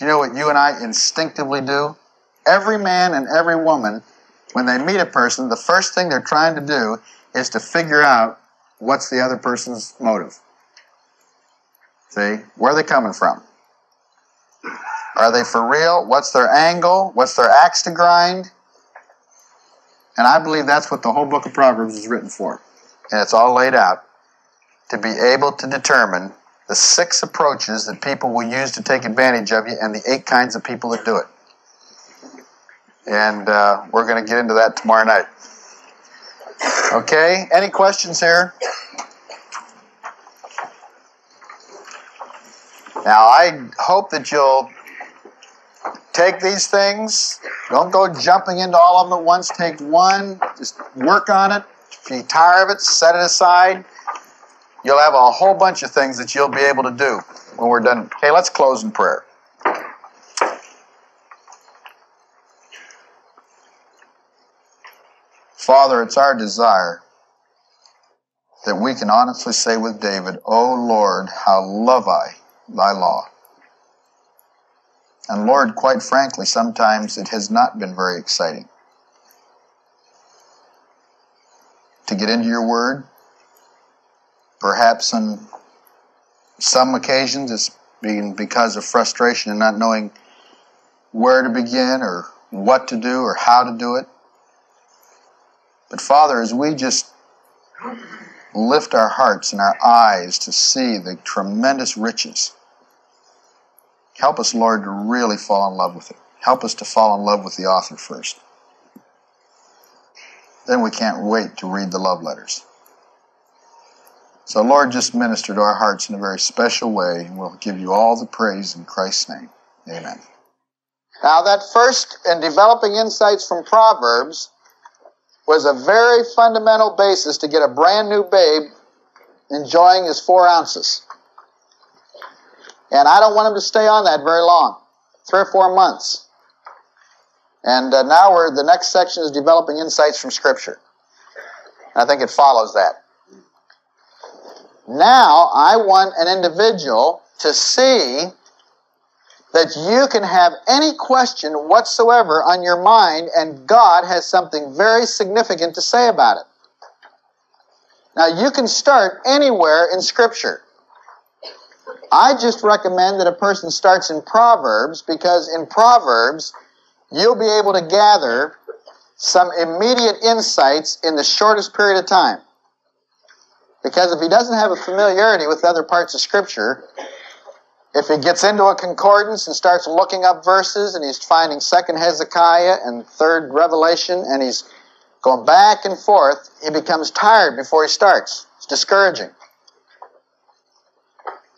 you know what you and I instinctively do? Every man and every woman, when they meet a person, the first thing they're trying to do is to figure out what's the other person's motive. See? Where are they coming from? Are they for real? What's their angle? What's their axe to grind? And I believe that's what the whole book of Proverbs is written for. And it's all laid out to be able to determine the six approaches that people will use to take advantage of you and the eight kinds of people that do it. And uh, we're going to get into that tomorrow night. Okay, any questions here? Now, I hope that you'll take these things. Don't go jumping into all of them at once. Take one, just work on it. If you tire of it, set it aside. You'll have a whole bunch of things that you'll be able to do when we're done. Okay, let's close in prayer. Father, it's our desire that we can honestly say with David, O Lord, how love I thy law. And Lord, quite frankly, sometimes it has not been very exciting to get into your word. Perhaps on some occasions it's been because of frustration and not knowing where to begin or what to do or how to do it. But Father, as we just lift our hearts and our eyes to see the tremendous riches, help us, Lord, to really fall in love with it. Help us to fall in love with the author first. Then we can't wait to read the love letters. So, Lord, just minister to our hearts in a very special way, and we'll give you all the praise in Christ's name. Amen. Now, that first in developing insights from Proverbs was a very fundamental basis to get a brand new babe enjoying his four ounces. And I don't want him to stay on that very long, three or four months. And uh, now we're the next section is developing insights from Scripture. I think it follows that. Now I want an individual to see that you can have any question whatsoever on your mind and God has something very significant to say about it. Now you can start anywhere in Scripture. I just recommend that a person starts in Proverbs because in Proverbs you'll be able to gather some immediate insights in the shortest period of time. Because if he doesn't have a familiarity with other parts of Scripture, if he gets into a concordance and starts looking up verses and he's finding second Hezekiah and third Revelation and he's going back and forth, he becomes tired before he starts. It's discouraging.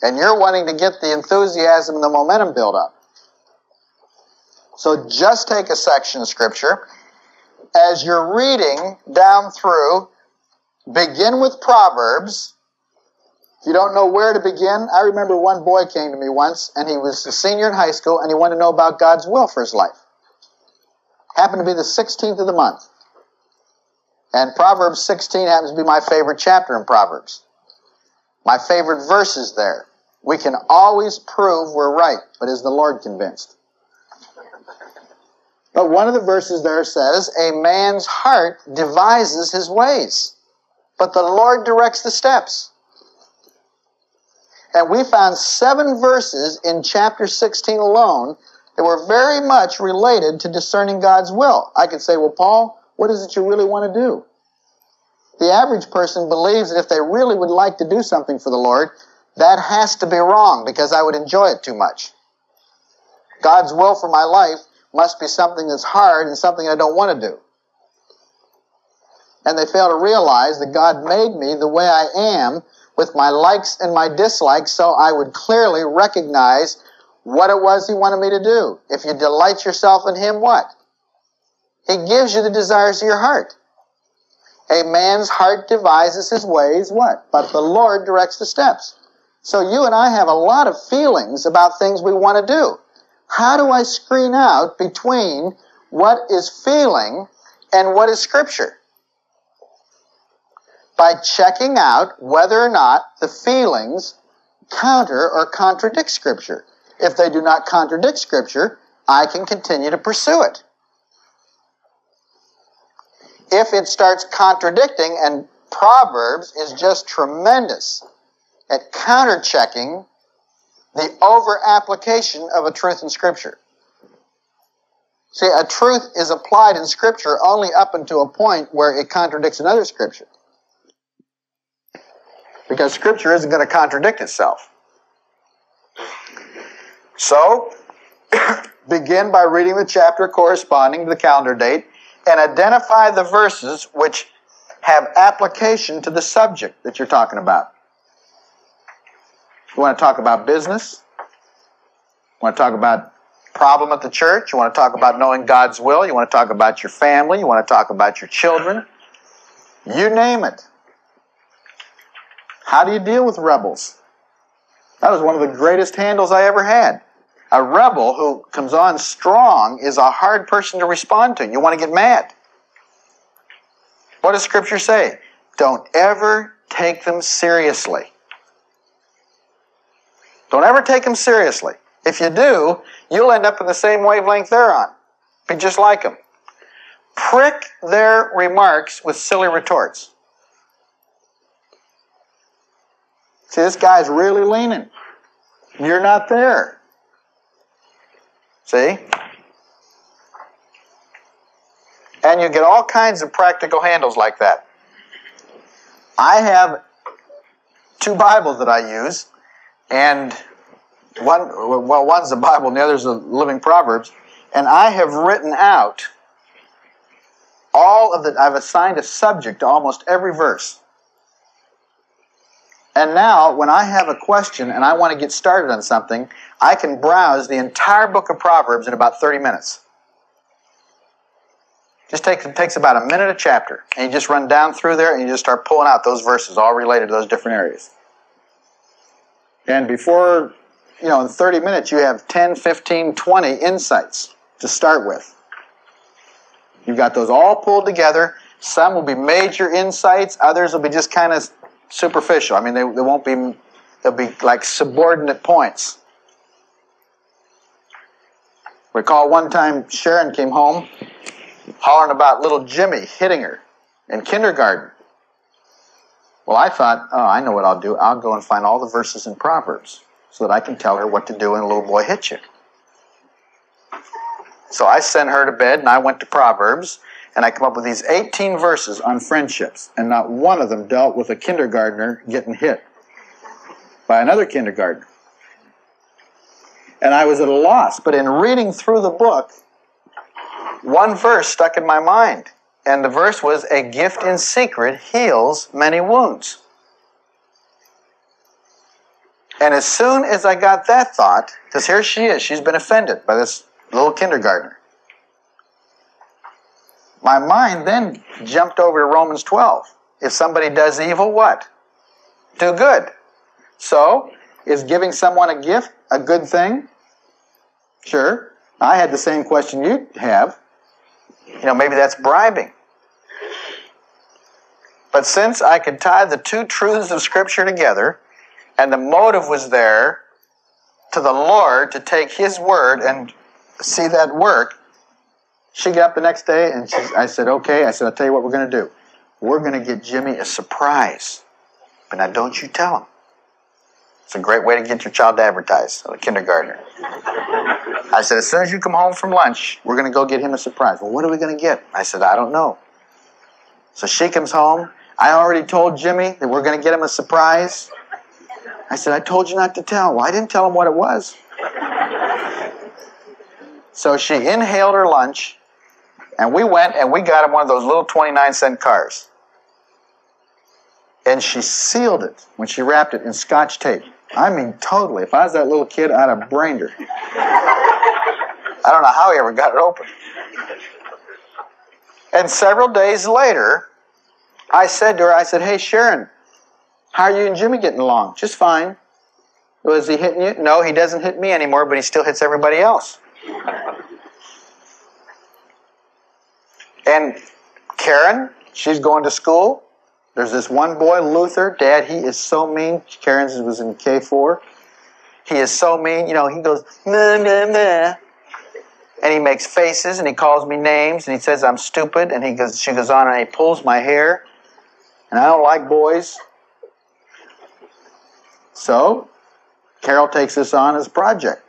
And you're wanting to get the enthusiasm and the momentum built up. So just take a section of scripture. As you're reading down through, begin with Proverbs if you don't know where to begin, I remember one boy came to me once, and he was a senior in high school, and he wanted to know about God's will for his life. Happened to be the 16th of the month. And Proverbs 16 happens to be my favorite chapter in Proverbs. My favorite verses there. We can always prove we're right, but is the Lord convinced? But one of the verses there says, A man's heart devises his ways, but the Lord directs the steps. And we found seven verses in chapter 16 alone that were very much related to discerning God's will. I could say, well, Paul, what is it you really want to do? The average person believes that if they really would like to do something for the Lord, that has to be wrong because I would enjoy it too much. God's will for my life must be something that's hard and something I don't want to do. And they fail to realize that God made me the way I am with my likes and my dislikes so I would clearly recognize what it was he wanted me to do. If you delight yourself in him, what? He gives you the desires of your heart. A man's heart devises his ways, what? But the Lord directs the steps. So you and I have a lot of feelings about things we want to do. How do I screen out between what is feeling and what is scripture? By checking out whether or not the feelings counter or contradict scripture. If they do not contradict scripture, I can continue to pursue it. If it starts contradicting, and Proverbs is just tremendous at counter checking the over application of a truth in Scripture. See, a truth is applied in Scripture only up until a point where it contradicts another Scripture. Because Scripture isn't going to contradict itself. So, begin by reading the chapter corresponding to the calendar date and identify the verses which have application to the subject that you're talking about. You want to talk about business? You want to talk about problem at the church? You want to talk about knowing God's will? You want to talk about your family? You want to talk about your children? You name it. How do you deal with rebels? That was one of the greatest handles I ever had. A rebel who comes on strong is a hard person to respond to. You want to get mad. What does Scripture say? Don't ever take them seriously. Don't ever take them seriously. If you do, you'll end up in the same wavelength they're on. Be just like them. Prick their remarks with silly retorts. See, this guy's really leaning. You're not there. See? And you get all kinds of practical handles like that. I have two Bibles that I use, and one, well, one's the Bible and the other's the Living Proverbs, and I have written out all of the, I've assigned a subject to almost every verse. And now, when I have a question and I want to get started on something, I can browse the entire book of Proverbs in about 30 minutes. Just takes, it takes about a minute a chapter. And you just run down through there and you just start pulling out those verses all related to those different areas. And before, you know, in 30 minutes, you have 10, 15, 20 insights to start with. You've got those all pulled together. Some will be major insights, others will be just kind of superficial. I mean, they, they won't be, they'll be like subordinate points. Recall one time Sharon came home hollering about little Jimmy hitting her in kindergarten. Well, I thought, oh, I know what I'll do. I'll go and find all the verses in Proverbs so that I can tell her what to do when a little boy hits you. So I sent her to bed and I went to Proverbs and I come up with these 18 verses on friendships, and not one of them dealt with a kindergartner getting hit by another kindergartner. And I was at a loss, but in reading through the book, one verse stuck in my mind. And the verse was, A gift in secret heals many wounds. And as soon as I got that thought, because here she is, she's been offended by this little kindergartner. My mind then jumped over to Romans 12. If somebody does evil, what? Do good. So, is giving someone a gift a good thing? Sure. I had the same question you have. You know, maybe that's bribing. But since I could tie the two truths of Scripture together, and the motive was there to the Lord to take His word and see that work, she got up the next day and she, I said, okay. I said, I'll tell you what we're going to do. We're going to get Jimmy a surprise. But now don't you tell him. It's a great way to get your child to advertise, a kindergartner. I said, as soon as you come home from lunch, we're going to go get him a surprise. Well, what are we going to get? I said, I don't know. So she comes home. I already told Jimmy that we're going to get him a surprise. I said, I told you not to tell. Well, I didn't tell him what it was. So she inhaled her lunch and we went and we got him one of those little 29 cent cars. And she sealed it when she wrapped it in scotch tape. I mean, totally. If I was that little kid, I'd have brained her. I don't know how he ever got it open. And several days later, I said to her, I said, Hey, Sharon, how are you and Jimmy getting along? Just fine. Was he hitting you? No, he doesn't hit me anymore, but he still hits everybody else. And Karen, she's going to school. There's this one boy, Luther. Dad, he is so mean. Karen was in K4. He is so mean. You know, he goes, meh, meh, meh. And he makes faces and he calls me names and he says I'm stupid. And he goes, she goes on and he pulls my hair. And I don't like boys. So, Carol takes this on as a project.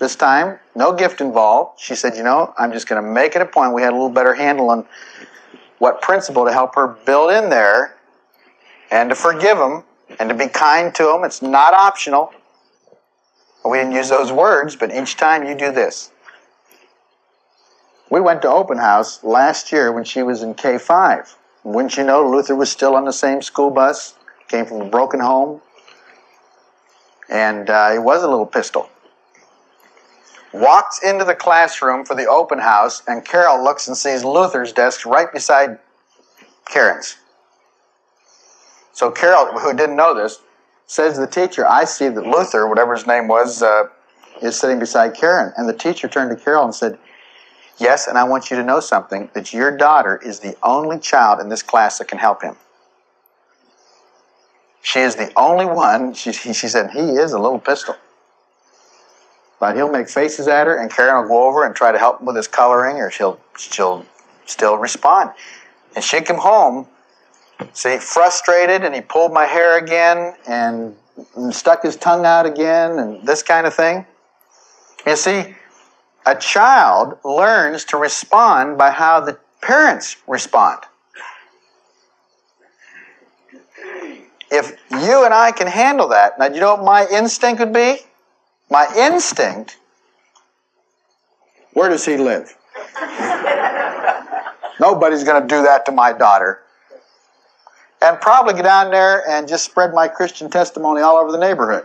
This time, no gift involved. She said, You know, I'm just going to make it a point. We had a little better handle on what principle to help her build in there and to forgive them and to be kind to them. It's not optional. We didn't use those words, but each time you do this. We went to open house last year when she was in K5. Wouldn't you know, Luther was still on the same school bus, came from a broken home, and uh, he was a little pistol walks into the classroom for the open house, and Carol looks and sees Luther's desk right beside Karen's. So Carol, who didn't know this, says to the teacher, I see that Luther, whatever his name was, uh, is sitting beside Karen. And the teacher turned to Carol and said, Yes, and I want you to know something that your daughter is the only child in this class that can help him. She is the only one, she, she said, he is a little pistol. But he'll make faces at her, and Karen will go over and try to help him with his coloring, or she'll she'll still respond. And she come home, see, frustrated, and he pulled my hair again, and, and stuck his tongue out again, and this kind of thing. You see, a child learns to respond by how the parents respond. If you and I can handle that, now you know what my instinct would be? My instinct, where does he live? Nobody's going to do that to my daughter. And probably get down there and just spread my Christian testimony all over the neighborhood.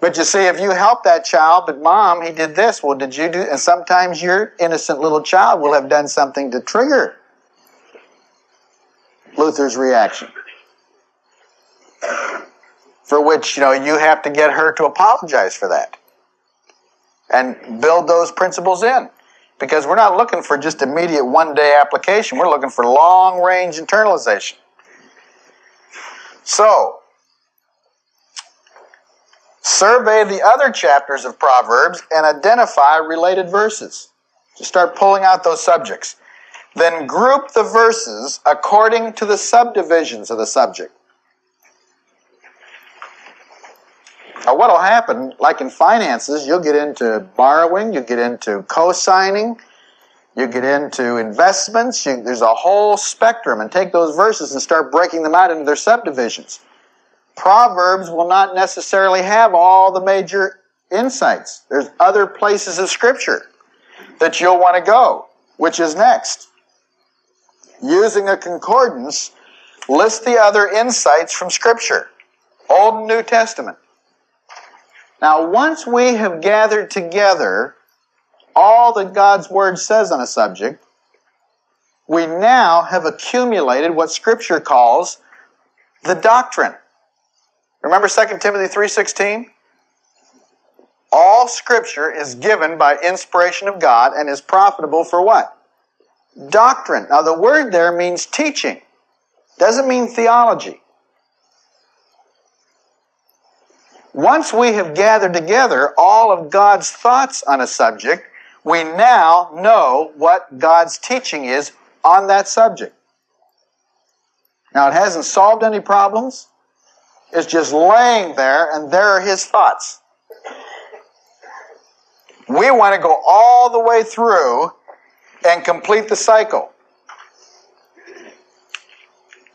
But you see, if you help that child, but mom, he did this, well, did you do? And sometimes your innocent little child will have done something to trigger Luther's reaction for which, you know, you have to get her to apologize for that. And build those principles in. Because we're not looking for just immediate one day application, we're looking for long range internalization. So, survey the other chapters of Proverbs and identify related verses. Just start pulling out those subjects. Then group the verses according to the subdivisions of the subject. Now, what will happen, like in finances, you'll get into borrowing, you get into co-signing, you get into investments. You, there's a whole spectrum, and take those verses and start breaking them out into their subdivisions. Proverbs will not necessarily have all the major insights. There's other places of Scripture that you'll want to go, which is next. Using a concordance, list the other insights from Scripture, Old and New Testament. Now, once we have gathered together all that God's Word says on a subject, we now have accumulated what Scripture calls the doctrine. Remember 2 Timothy 3:16? All scripture is given by inspiration of God and is profitable for what? Doctrine. Now the word there means teaching. Doesn't mean theology. Once we have gathered together all of God's thoughts on a subject, we now know what God's teaching is on that subject. Now, it hasn't solved any problems. It's just laying there, and there are His thoughts. We want to go all the way through and complete the cycle.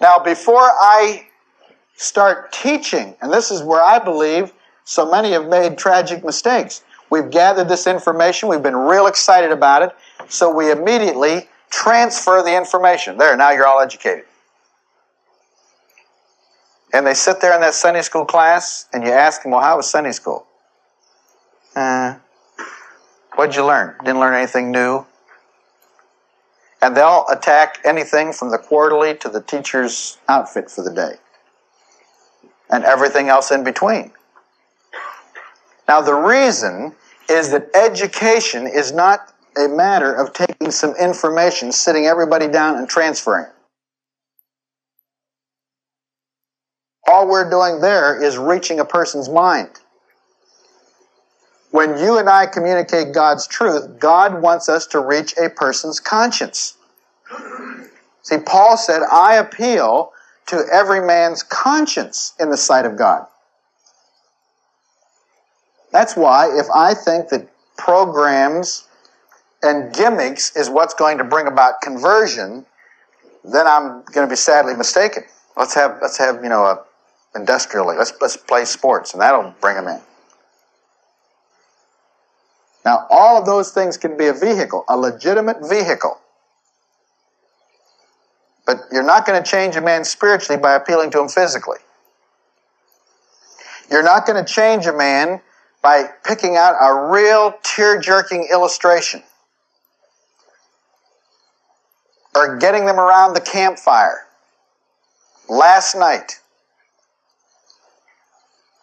Now, before I start teaching, and this is where I believe so many have made tragic mistakes. We've gathered this information, we've been real excited about it, so we immediately transfer the information. There, now you're all educated. And they sit there in that Sunday school class, and you ask them, Well, how was Sunday school? Uh, what'd you learn? Didn't learn anything new? And they'll attack anything from the quarterly to the teacher's outfit for the day. And everything else in between. Now, the reason is that education is not a matter of taking some information, sitting everybody down, and transferring. All we're doing there is reaching a person's mind. When you and I communicate God's truth, God wants us to reach a person's conscience. See, Paul said, I appeal to every man's conscience in the sight of God. That's why if I think that programs and gimmicks is what's going to bring about conversion, then I'm going to be sadly mistaken. Let's have let's have you know a industrially let's let's play sports and that'll bring them in. Now all of those things can be a vehicle, a legitimate vehicle. But you're not going to change a man spiritually by appealing to him physically. You're not going to change a man by picking out a real tear jerking illustration or getting them around the campfire last night.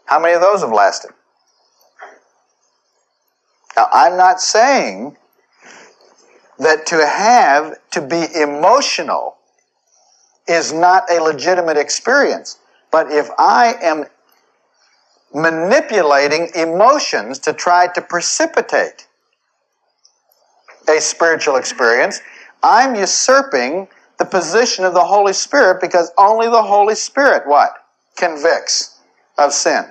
How many of those have lasted? Now, I'm not saying that to have to be emotional is not a legitimate experience. But if I am manipulating emotions to try to precipitate a spiritual experience, I'm usurping the position of the Holy Spirit because only the Holy Spirit what? Convicts of sin.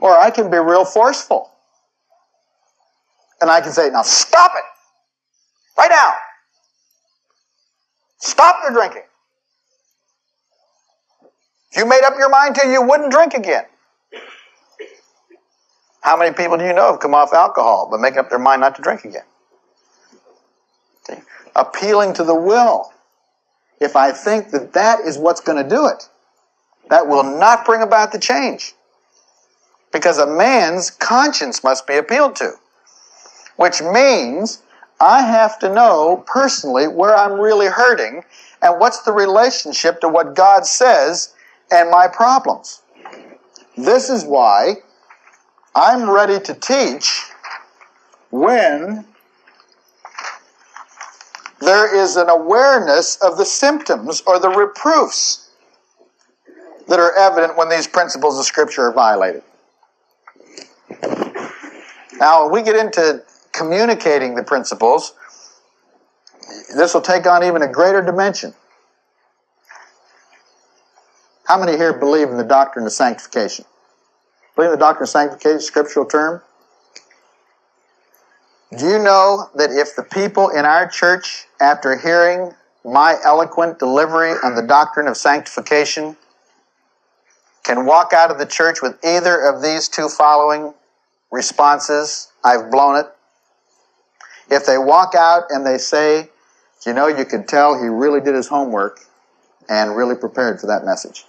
Or I can be real forceful. And I can say, now stop it! Right now! Stop your drinking! You made up your mind to, you wouldn't drink again. How many people do you know have come off alcohol but make up their mind not to drink again? See? Appealing to the will. If I think that that is what's going to do it, that will not bring about the change. Because a man's conscience must be appealed to. Which means I have to know personally where I'm really hurting and what's the relationship to what God says and my problems. This is why I'm ready to teach when there is an awareness of the symptoms or the reproofs that are evident when these principles of Scripture are violated. Now, when we get into communicating the principles, this will take on even a greater dimension. How many here believe in the doctrine of sanctification? Believe in the doctrine of sanctification, scriptural term? Do you know that if the people in our church, after hearing my eloquent delivery on the doctrine of sanctification, can walk out of the church with either of these two following responses, I've blown it. If they walk out and they say, you know, you could tell he really did his homework and really prepared for that message.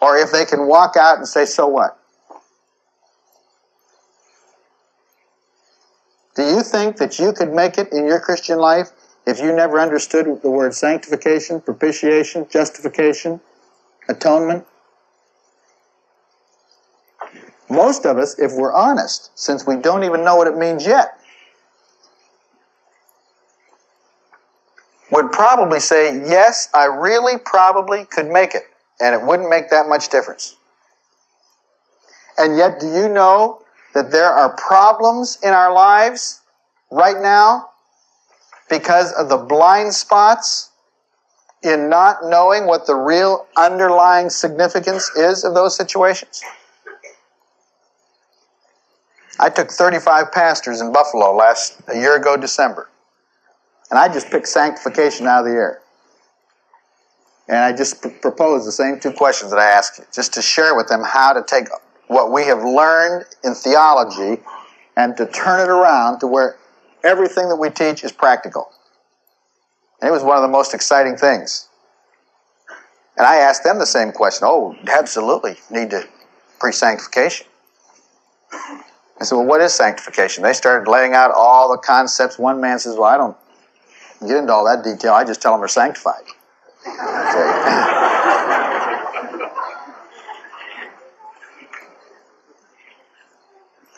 Or if they can walk out and say, so what? Do you think that you could make it in your Christian life if you never understood the word sanctification, propitiation, justification, atonement? Most of us, if we're honest, since we don't even know what it means yet, would probably say, yes, I really probably could make it and it wouldn't make that much difference. And yet, do you know that there are problems in our lives right now because of the blind spots in not knowing what the real underlying significance is of those situations? I took 35 pastors in Buffalo last a year ago December. And I just picked sanctification out of the air. And I just pr- propose the same two questions that I asked you, just to share with them how to take what we have learned in theology and to turn it around to where everything that we teach is practical. And it was one of the most exciting things. And I asked them the same question. Oh, absolutely, need to pre sanctification. I said, well, what is sanctification? They started laying out all the concepts. One man says, well, I don't get into all that detail. I just tell them they're sanctified.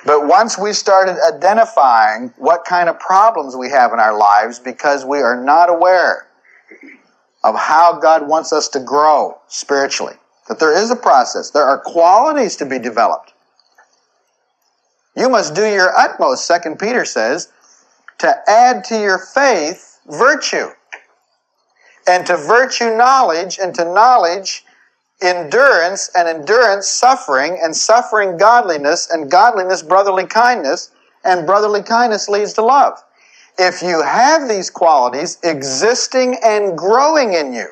But once we started identifying what kind of problems we have in our lives because we are not aware of how God wants us to grow spiritually, that there is a process, there are qualities to be developed. You must do your utmost, Second Peter says, to add to your faith virtue, and to virtue knowledge, and to knowledge endurance, and endurance suffering, and suffering godliness, and godliness brotherly kindness, and brotherly kindness leads to love. If you have these qualities existing and growing in you,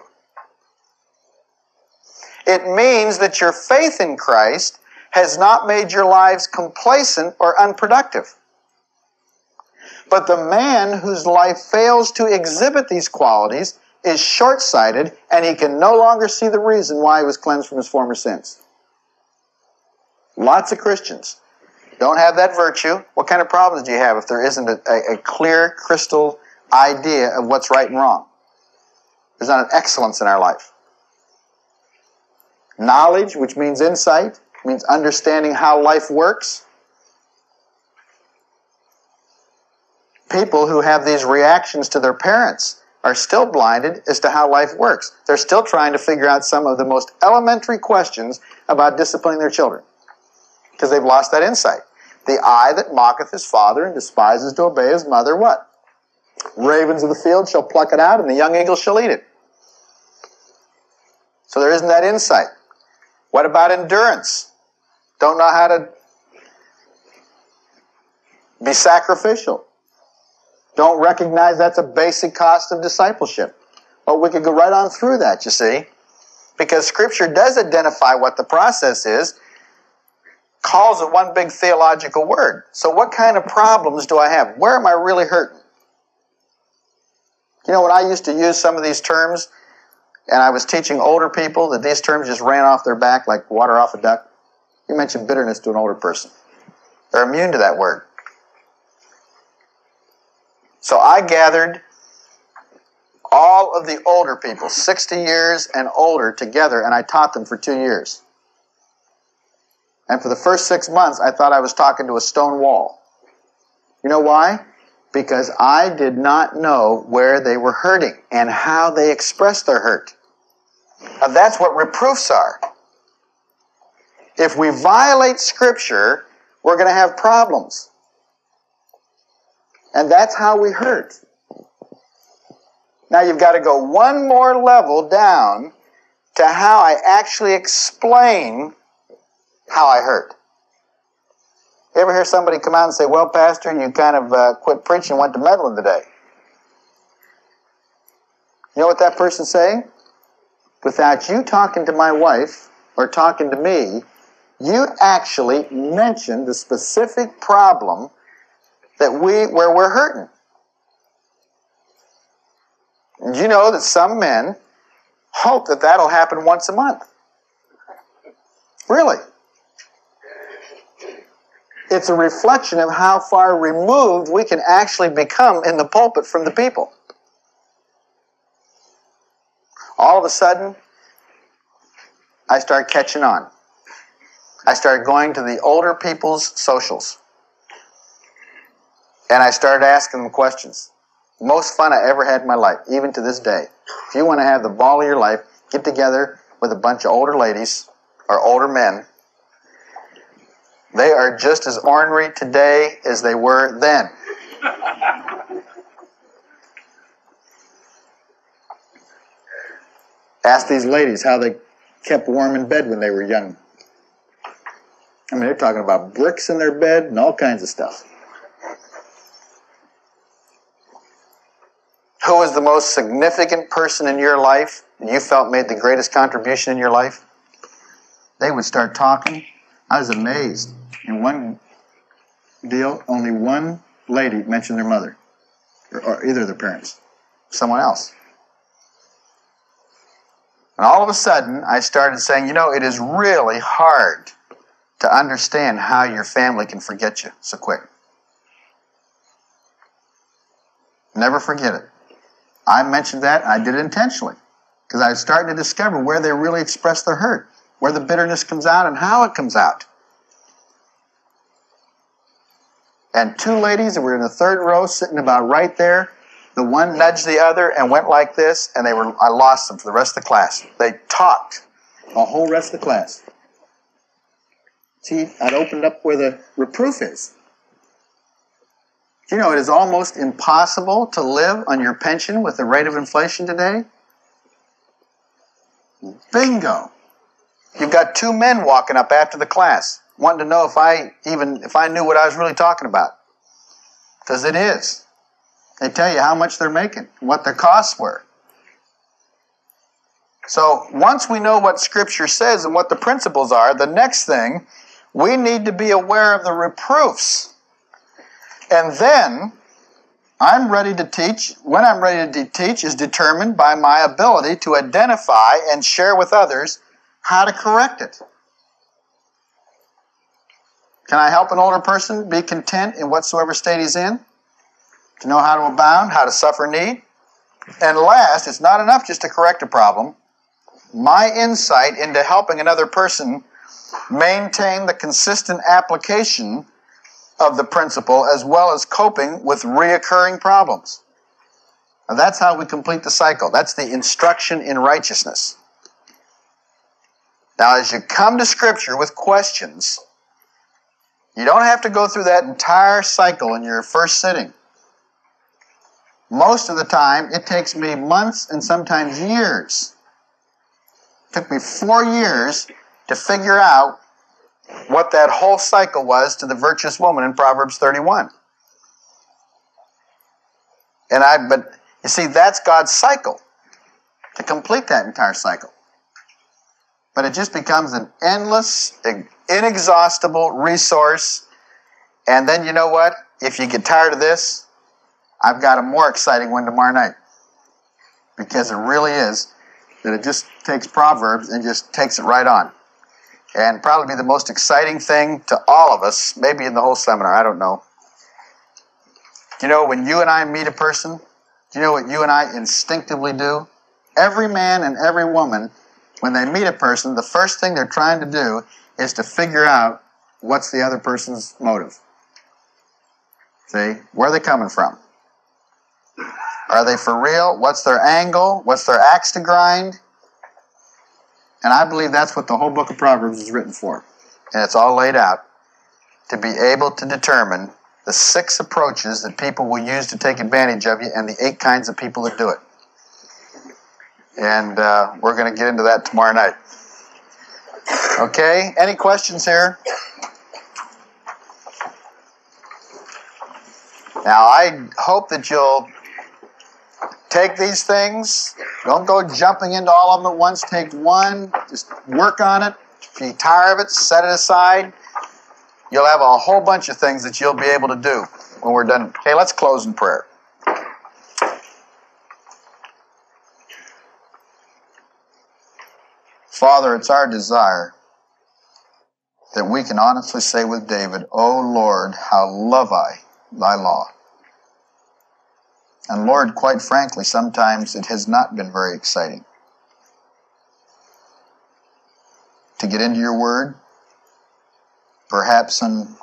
it means that your faith in Christ has not made your lives complacent or unproductive. But the man whose life fails to exhibit these qualities is short sighted and he can no longer see the reason why he was cleansed from his former sins. Lots of Christians don't have that virtue. What kind of problems do you have if there isn't a, a, a clear, crystal idea of what's right and wrong? There's not an excellence in our life. Knowledge, which means insight, means understanding how life works. People who have these reactions to their parents are still blinded as to how life works. They're still trying to figure out some of the most elementary questions about disciplining their children because they've lost that insight. The eye that mocketh his father and despises to obey his mother, what? Ravens of the field shall pluck it out, and the young eagle shall eat it. So there isn't that insight. What about endurance? Don't know how to be sacrificial. Don't recognize that's a basic cost of discipleship. Well, we could go right on through that, you see, because Scripture does identify what the process is, calls it one big theological word. So, what kind of problems do I have? Where am I really hurting? You know, when I used to use some of these terms, and I was teaching older people that these terms just ran off their back like water off a duck, you mention bitterness to an older person. They're immune to that word. So I gathered all of the older people, 60 years and older, together, and I taught them for two years. And for the first six months, I thought I was talking to a stone wall. You know why? Because I did not know where they were hurting and how they expressed their hurt. Now that's what reproofs are. If we violate Scripture, we're going to have problems. And that's how we hurt. Now you've got to go one more level down to how I actually explain how I hurt. You ever hear somebody come out and say, Well, Pastor, and you kind of uh, quit preaching and went to meddling today? You know what that person's saying? Without you talking to my wife or talking to me, you actually mentioned the specific problem that we where we're hurting. And you know that some men hope that that'll happen once a month. Really. It's a reflection of how far removed we can actually become in the pulpit from the people. All of a sudden, I start catching on. I started going to the older people's socials. And I started asking them questions. Most fun I ever had in my life, even to this day. If you want to have the ball of your life, get together with a bunch of older ladies or older men. They are just as ornery today as they were then. Ask these ladies how they kept warm in bed when they were young. I mean, they're talking about bricks in their bed and all kinds of stuff. Who was the most significant person in your life and you felt made the greatest contribution in your life? They would start talking. I was amazed. In one deal, only one lady mentioned their mother, or, or either of their parents, someone else. And all of a sudden, I started saying, you know, it is really hard to understand how your family can forget you so quick. Never forget it. I mentioned that, I did it intentionally because I was starting to discover where they really express their hurt, where the bitterness comes out, and how it comes out. And two ladies that were in the third row, sitting about right there, the one nudged the other and went like this, and they were I lost them for the rest of the class. They talked the whole rest of the class. See, I'd opened up where the reproof is. You know, it is almost impossible to live on your pension with the rate of inflation today. Bingo. You've got two men walking up after the class, wanting to know if I even if I knew what I was really talking about. Because it is. They tell you how much they're making, what their costs were. So once we know what Scripture says and what the principles are, the next thing, we need to be aware of the reproofs. And then I'm ready to teach. When I'm ready to teach is determined by my ability to identify and share with others how to correct it. Can I help an older person be content in whatsoever state he's in? To know how to abound, how to suffer need? And last, it's not enough just to correct a problem. My insight into helping another person maintain the consistent application of the principle as well as coping with reoccurring problems. And that's how we complete the cycle. That's the instruction in righteousness. Now, as you come to Scripture with questions, you don't have to go through that entire cycle in your first sitting. Most of the time, it takes me months and sometimes years. It took me four years to figure out what that whole cycle was to the virtuous woman in Proverbs 31. And I, but you see, that's God's cycle to complete that entire cycle. But it just becomes an endless, inexhaustible resource. And then you know what? If you get tired of this, I've got a more exciting one tomorrow night. Because it really is that it just takes Proverbs and just takes it right on and probably the most exciting thing to all of us, maybe in the whole seminar, I don't know. You know, when you and I meet a person, do you know what you and I instinctively do? Every man and every woman, when they meet a person, the first thing they're trying to do is to figure out what's the other person's motive. See, where are they coming from? Are they for real? What's their angle? What's their axe to grind? And I believe that's what the whole book of Proverbs is written for. And it's all laid out to be able to determine the six approaches that people will use to take advantage of you and the eight kinds of people that do it. And uh, we're going to get into that tomorrow night. Okay, any questions here? Now, I hope that you'll take these things. Don't go jumping into all of them at once. Take one, just work on it. If you're tired of it, set it aside. You'll have a whole bunch of things that you'll be able to do when we're done. Okay, let's close in prayer. Father, it's our desire that we can honestly say with David, O Lord, how love I thy law. And Lord, quite frankly, sometimes it has not been very exciting. To get into your word, perhaps on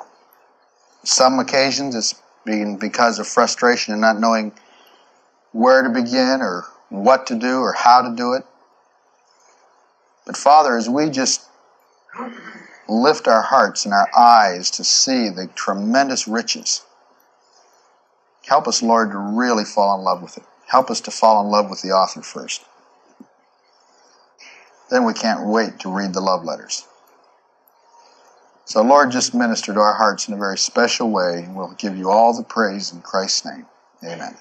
some occasions it's been because of frustration and not knowing where to begin or what to do or how to do it. But Father, as we just lift our hearts and our eyes to see the tremendous riches Help us, Lord, to really fall in love with it. Help us to fall in love with the author first. Then we can't wait to read the love letters. So, Lord, just minister to our hearts in a very special way. And we'll give you all the praise in Christ's name. Amen.